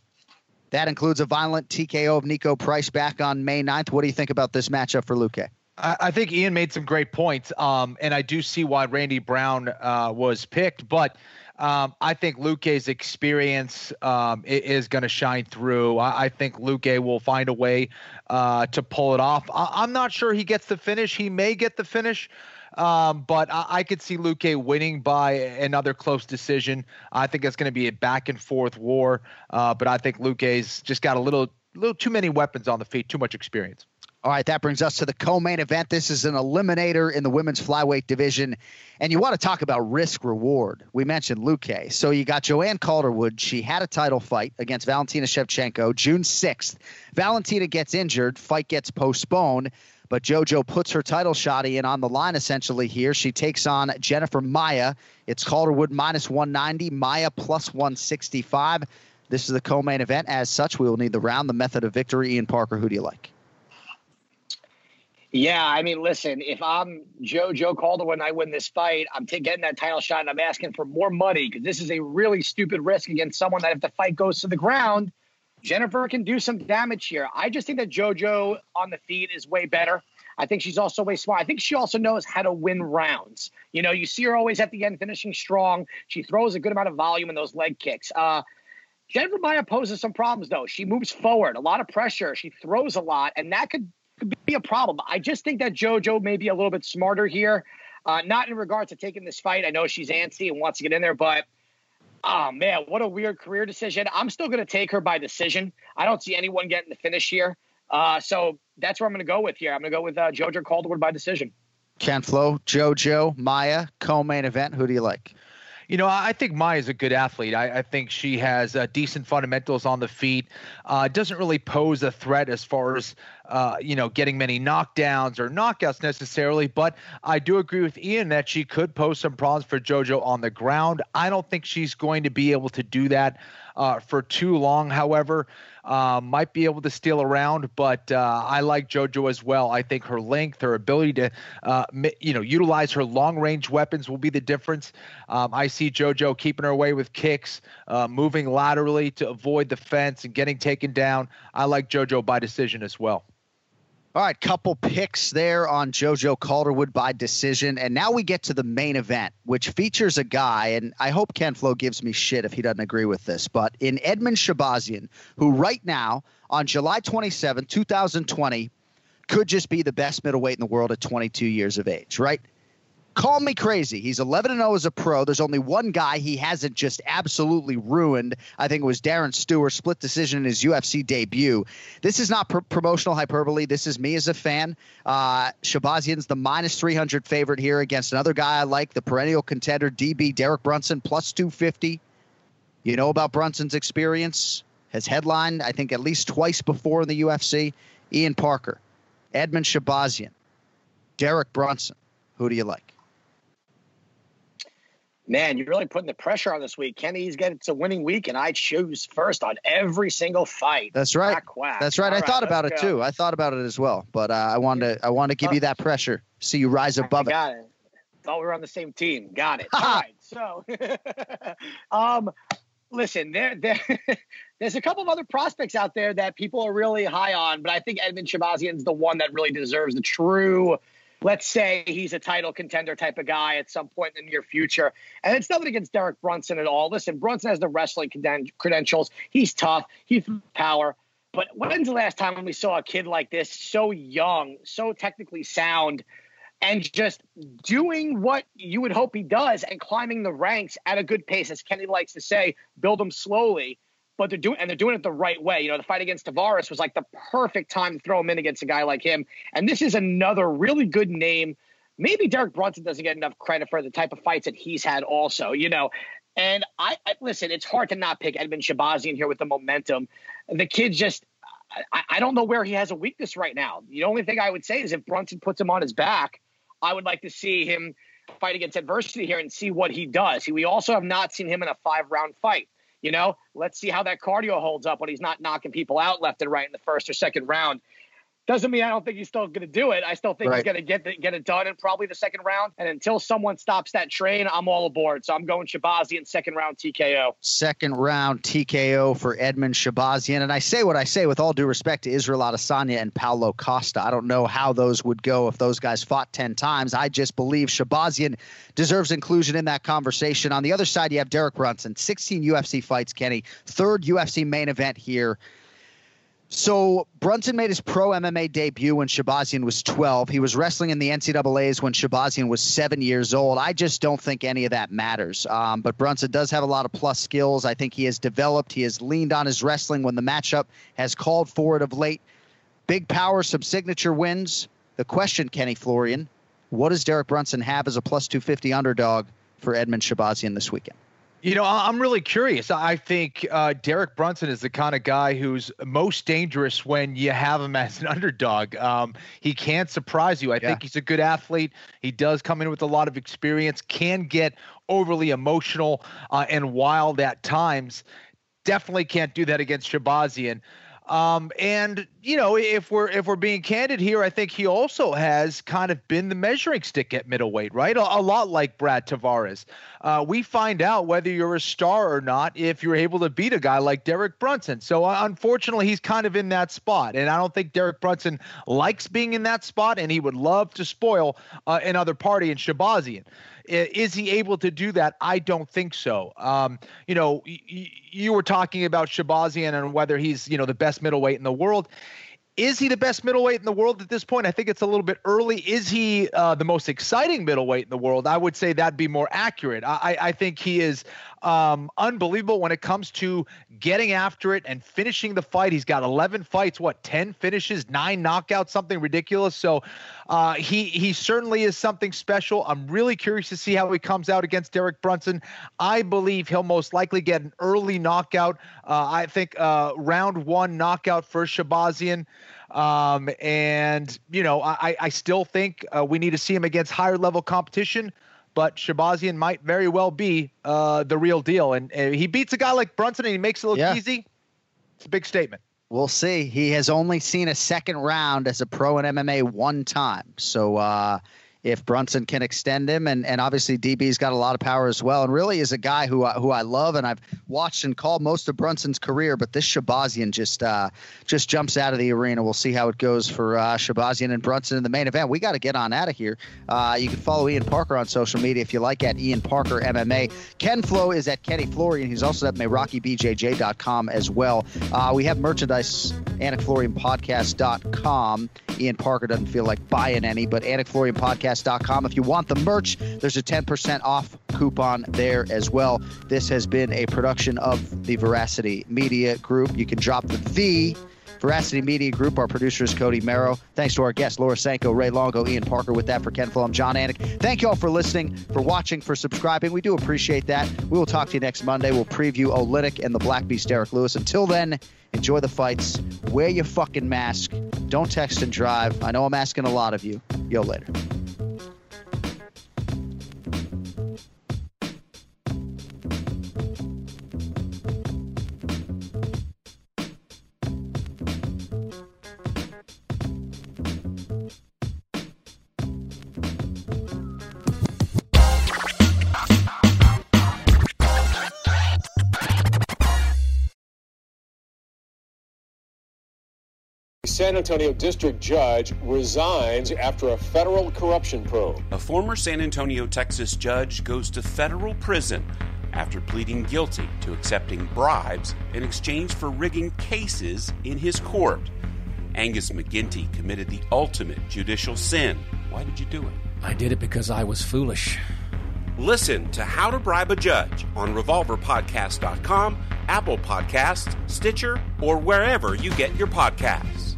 That includes a violent TKO of Niko Price back on May 9th. What do you think about this matchup for Luque? I, I think Ian made some great points, um, and I do see why Randy Brown uh, was picked, but. Um, I think Luque's experience um, is going to shine through. I, I, think Luque will find a way uh, to pull it off. I, am not sure he gets the finish. He may get the finish, um, but I, I, could see Luque winning by another close decision. I think it's going to be a back and forth war. Uh, but I think Luque's just got a little, little too many weapons on the feet, too much experience. All right, that brings us to the co-main event. This is an eliminator in the women's flyweight division, and you want to talk about risk reward. We mentioned Luque, so you got Joanne Calderwood. She had a title fight against Valentina Shevchenko June 6th. Valentina gets injured, fight gets postponed. But JoJo puts her title shot in on the line essentially here. She takes on Jennifer Maia. It's Calderwood minus 190, Maia plus 165. This is the co main event. As such, we will need the round, the method of victory. Ian Parker, who do you like? Yeah, I mean, listen, if I'm JoJo Calderwood and I win this fight, I'm t- getting that title shot and I'm asking for more money because this is a really stupid risk against someone that if the fight goes to the ground, Jennifer can do some damage here. I just think that JoJo on the feet is way better. I think she's also way smart. I think she also knows how to win rounds. You know, you see her always at the end finishing strong. She throws a good amount of volume in those leg kicks. Uh, Jennifer Maia poses some problems though. She moves forward, a lot of pressure. She throws a lot, and that could, could be a problem. I just think that JoJo may be a little bit smarter here. Uh, not in regards to taking this fight. I know she's antsy and wants to get in there, but oh man, what a weird career decision. I'm still going to take her by decision. I don't see anyone getting the finish here. Uh, so that's where I'm going to go with here. I'm going to go with uh, JoJo Calderwood by decision. Ken Flo, JoJo, Maia, co-main event. Who do you like? You know, I think Maia's a good athlete. I, I think she has uh, decent fundamentals on the feet. Uh, doesn't really pose a threat as far as uh, you know getting many knockdowns or knockouts necessarily. But I do agree with Ian that she could pose some problems for JoJo on the ground. I don't think she's going to be able to do that uh, for too long. However, uh, might be able to steal around, but uh, I like JoJo as well. I think her length, her ability to, uh, you know, utilize her long range weapons will be the difference. Um, I see JoJo keeping her away with kicks, uh, moving laterally to avoid the fence and getting taken down. I like JoJo by decision as well. All right, couple picks there on JoJo Calderwood by decision. And now we get to the main event, which features a guy, and I hope Ken Flo gives me shit if he doesn't agree with this, but in Edmen Shahbazyan, who right now, on July 27, 2020, could just be the best middleweight in the world at 22 years of age, right? Call me crazy. He's 11 and 0 as a pro. There's only one guy he hasn't just absolutely ruined. I think it was Darren Stewart, split decision in his UFC debut. This is not pr- promotional hyperbole. This is me as a fan. Uh, Shahbazyan's the minus 300 favorite here against another guy I like, the perennial contender DB Derek Brunson, plus 250. You know about Brunson's experience? Has headlined, I think, at least twice before in the UFC. Ian Parker, Edmen Shahbazyan, Derek Brunson. Who do you like? Man, you're really putting the pressure on this week. Kenny's getting it's a winning week, and I choose first on every single fight. That's right. Quack, quack. That's right. All I right, thought about it go. too. I thought about it as well, but uh, I wanted to I wanted to give you that pressure, see you rise above I got it. it. Thought we were on the same team. Got it. All right. So, um, listen, there, there, there's a couple of other prospects out there that people are really high on, but I think Edmen Shahbazyan's the one that really deserves the true let's say he's a title contender type of guy at some point in the near future. And it's nothing against Derek Brunson at all. Listen, Brunson has the wrestling credentials. He's tough. He's power. But when's the last time we saw a kid like this, so young, so technically sound, and just doing what you would hope he does and climbing the ranks at a good pace, as Kenny likes to say, build them slowly. But they're doing and they're doing it the right way. You know, the fight against Tavares was like the perfect time to throw him in against a guy like him. And this is another really good name. Maybe Derek Brunson doesn't get enough credit for the type of fights that he's had, also. You know, and I, I listen. It's hard to not pick Edmen Shahbazyan here with the momentum. The kid just. I, I don't know where he has a weakness right now. The only thing I would say is if Brunson puts him on his back, I would like to see him fight against adversity here and see what he does. We also have not seen him in a five round fight. You know, let's see how that cardio holds up when he's not knocking people out left and right in the first or second round. Doesn't mean I don't think he's still going to do it. I still think right. he's going to get the, get it done in probably the second round. And until someone stops that train, I'm all aboard. So I'm going Shahbazyan second round TKO. Second round TKO for Edmen Shahbazyan. And I say what I say with all due respect to Israel Adesanya and Paulo Costa. I don't know how those would go if those guys fought 10 times. I just believe Shahbazyan deserves inclusion in that conversation. On the other side, you have Derek Brunson, 16 UFC fights, Kenny, third UFC main event here. So Brunson made his pro MMA debut when Shahbazyan was 12. He was wrestling in the NCAA's when Shahbazyan was seven years old. I just don't think any of that matters. Um, but Brunson does have a lot of plus skills. I think he has developed. He has leaned on his wrestling when the matchup has called for it of late. Big power, some signature wins. The question, Kenny Florian, what does Derek Brunson have as a plus 250 underdog for Edmen Shahbazyan this weekend? You know, I'm really curious. I think uh, Derek Brunson is the kind of guy who's most dangerous when you have him as an underdog. Um, he can surprise you. I yeah. think he's a good athlete. He does come in with a lot of experience, can get overly emotional uh, and wild at times. Definitely can't do that against Shahbazyan. Um, and you know, if we're if we're being candid here, I think he also has kind of been the measuring stick at middleweight, right? A, a lot like Brad Tavares. Uh, we find out whether you're a star or not if you're able to beat a guy like Derek Brunson. So uh, unfortunately, he's kind of in that spot, and I don't think Derek Brunson likes being in that spot, and he would love to spoil uh, another party in Shahbazyan. Is he able to do that? I don't think so. Um, you know, y- you were talking about Shahbazyan and whether he's, you know, the best middleweight in the world. Is he the best middleweight in the world at this point? I think it's a little bit early. Is he uh, the most exciting middleweight in the world? I would say that'd be more accurate. I, I think he is um, unbelievable when it comes to getting after it and finishing the fight. He's got 11 fights, what 10 finishes, nine knockouts, something ridiculous. So uh, he he certainly is something special. I'm really curious to see how he comes out against Derek Brunson. I believe he'll most likely get an early knockout. Uh, I think uh, round one knockout for Shahbazyan. Um, and you know, I, I still think uh, we need to see him against higher level competition. But Shahbazyan might very well be uh, the real deal, and uh, he beats a guy like Brunson and he makes it look yeah. easy. It's a big statement. We'll see. He has only seen a second round as a pro in MMA one time, so uh, if Brunson can extend him, and and obviously DB's got a lot of power as well, and really is a guy who who I love, and I've watched and called most of Brunson's career, but this Shahbazyan just uh, just jumps out of the arena. We'll see how it goes for uh, Shahbazyan and Brunson in the main event. We got to get on out of here. Uh, you can follow Ian Parker on social media if you like at Ian Parker MMA. Ken Flo is at Kenny Florian. He's also at MayRockyBJJ.com as well. Uh, we have merchandise, AnikFlorianPodcast.com. Ian Parker doesn't feel like buying any, but AnikFlorianPodcast.com. If you want the merch, there's a 10% off coupon there as well. This has been a production of the Veracity Media Group. You can drop the V. Veracity Media Group. Our producer is Cody Merrow. Thanks to our guests, Laura Sanko, Ray Longo, Ian Parker. With that, for Ken Flo, I'm Jon Anik. Thank you all for listening, for watching, for subscribing. We do appreciate that. We will talk to you next Monday. We'll preview Oleinik and the Black Beast, Derrick Lewis. Until then, enjoy the fights. Wear your fucking mask. Don't text and drive. I know I'm asking a lot of you. Yo, later. San Antonio district judge resigns after a federal corruption probe. A former San Antonio, Texas judge goes to federal prison after pleading guilty to accepting bribes in exchange for rigging cases in his court. Angus McGinty committed the ultimate judicial sin. Why did you do it? I did it because I was foolish. Listen to How to Bribe a Judge on RevolverPodcast.com Apple Podcasts, Stitcher, or wherever you get your podcasts.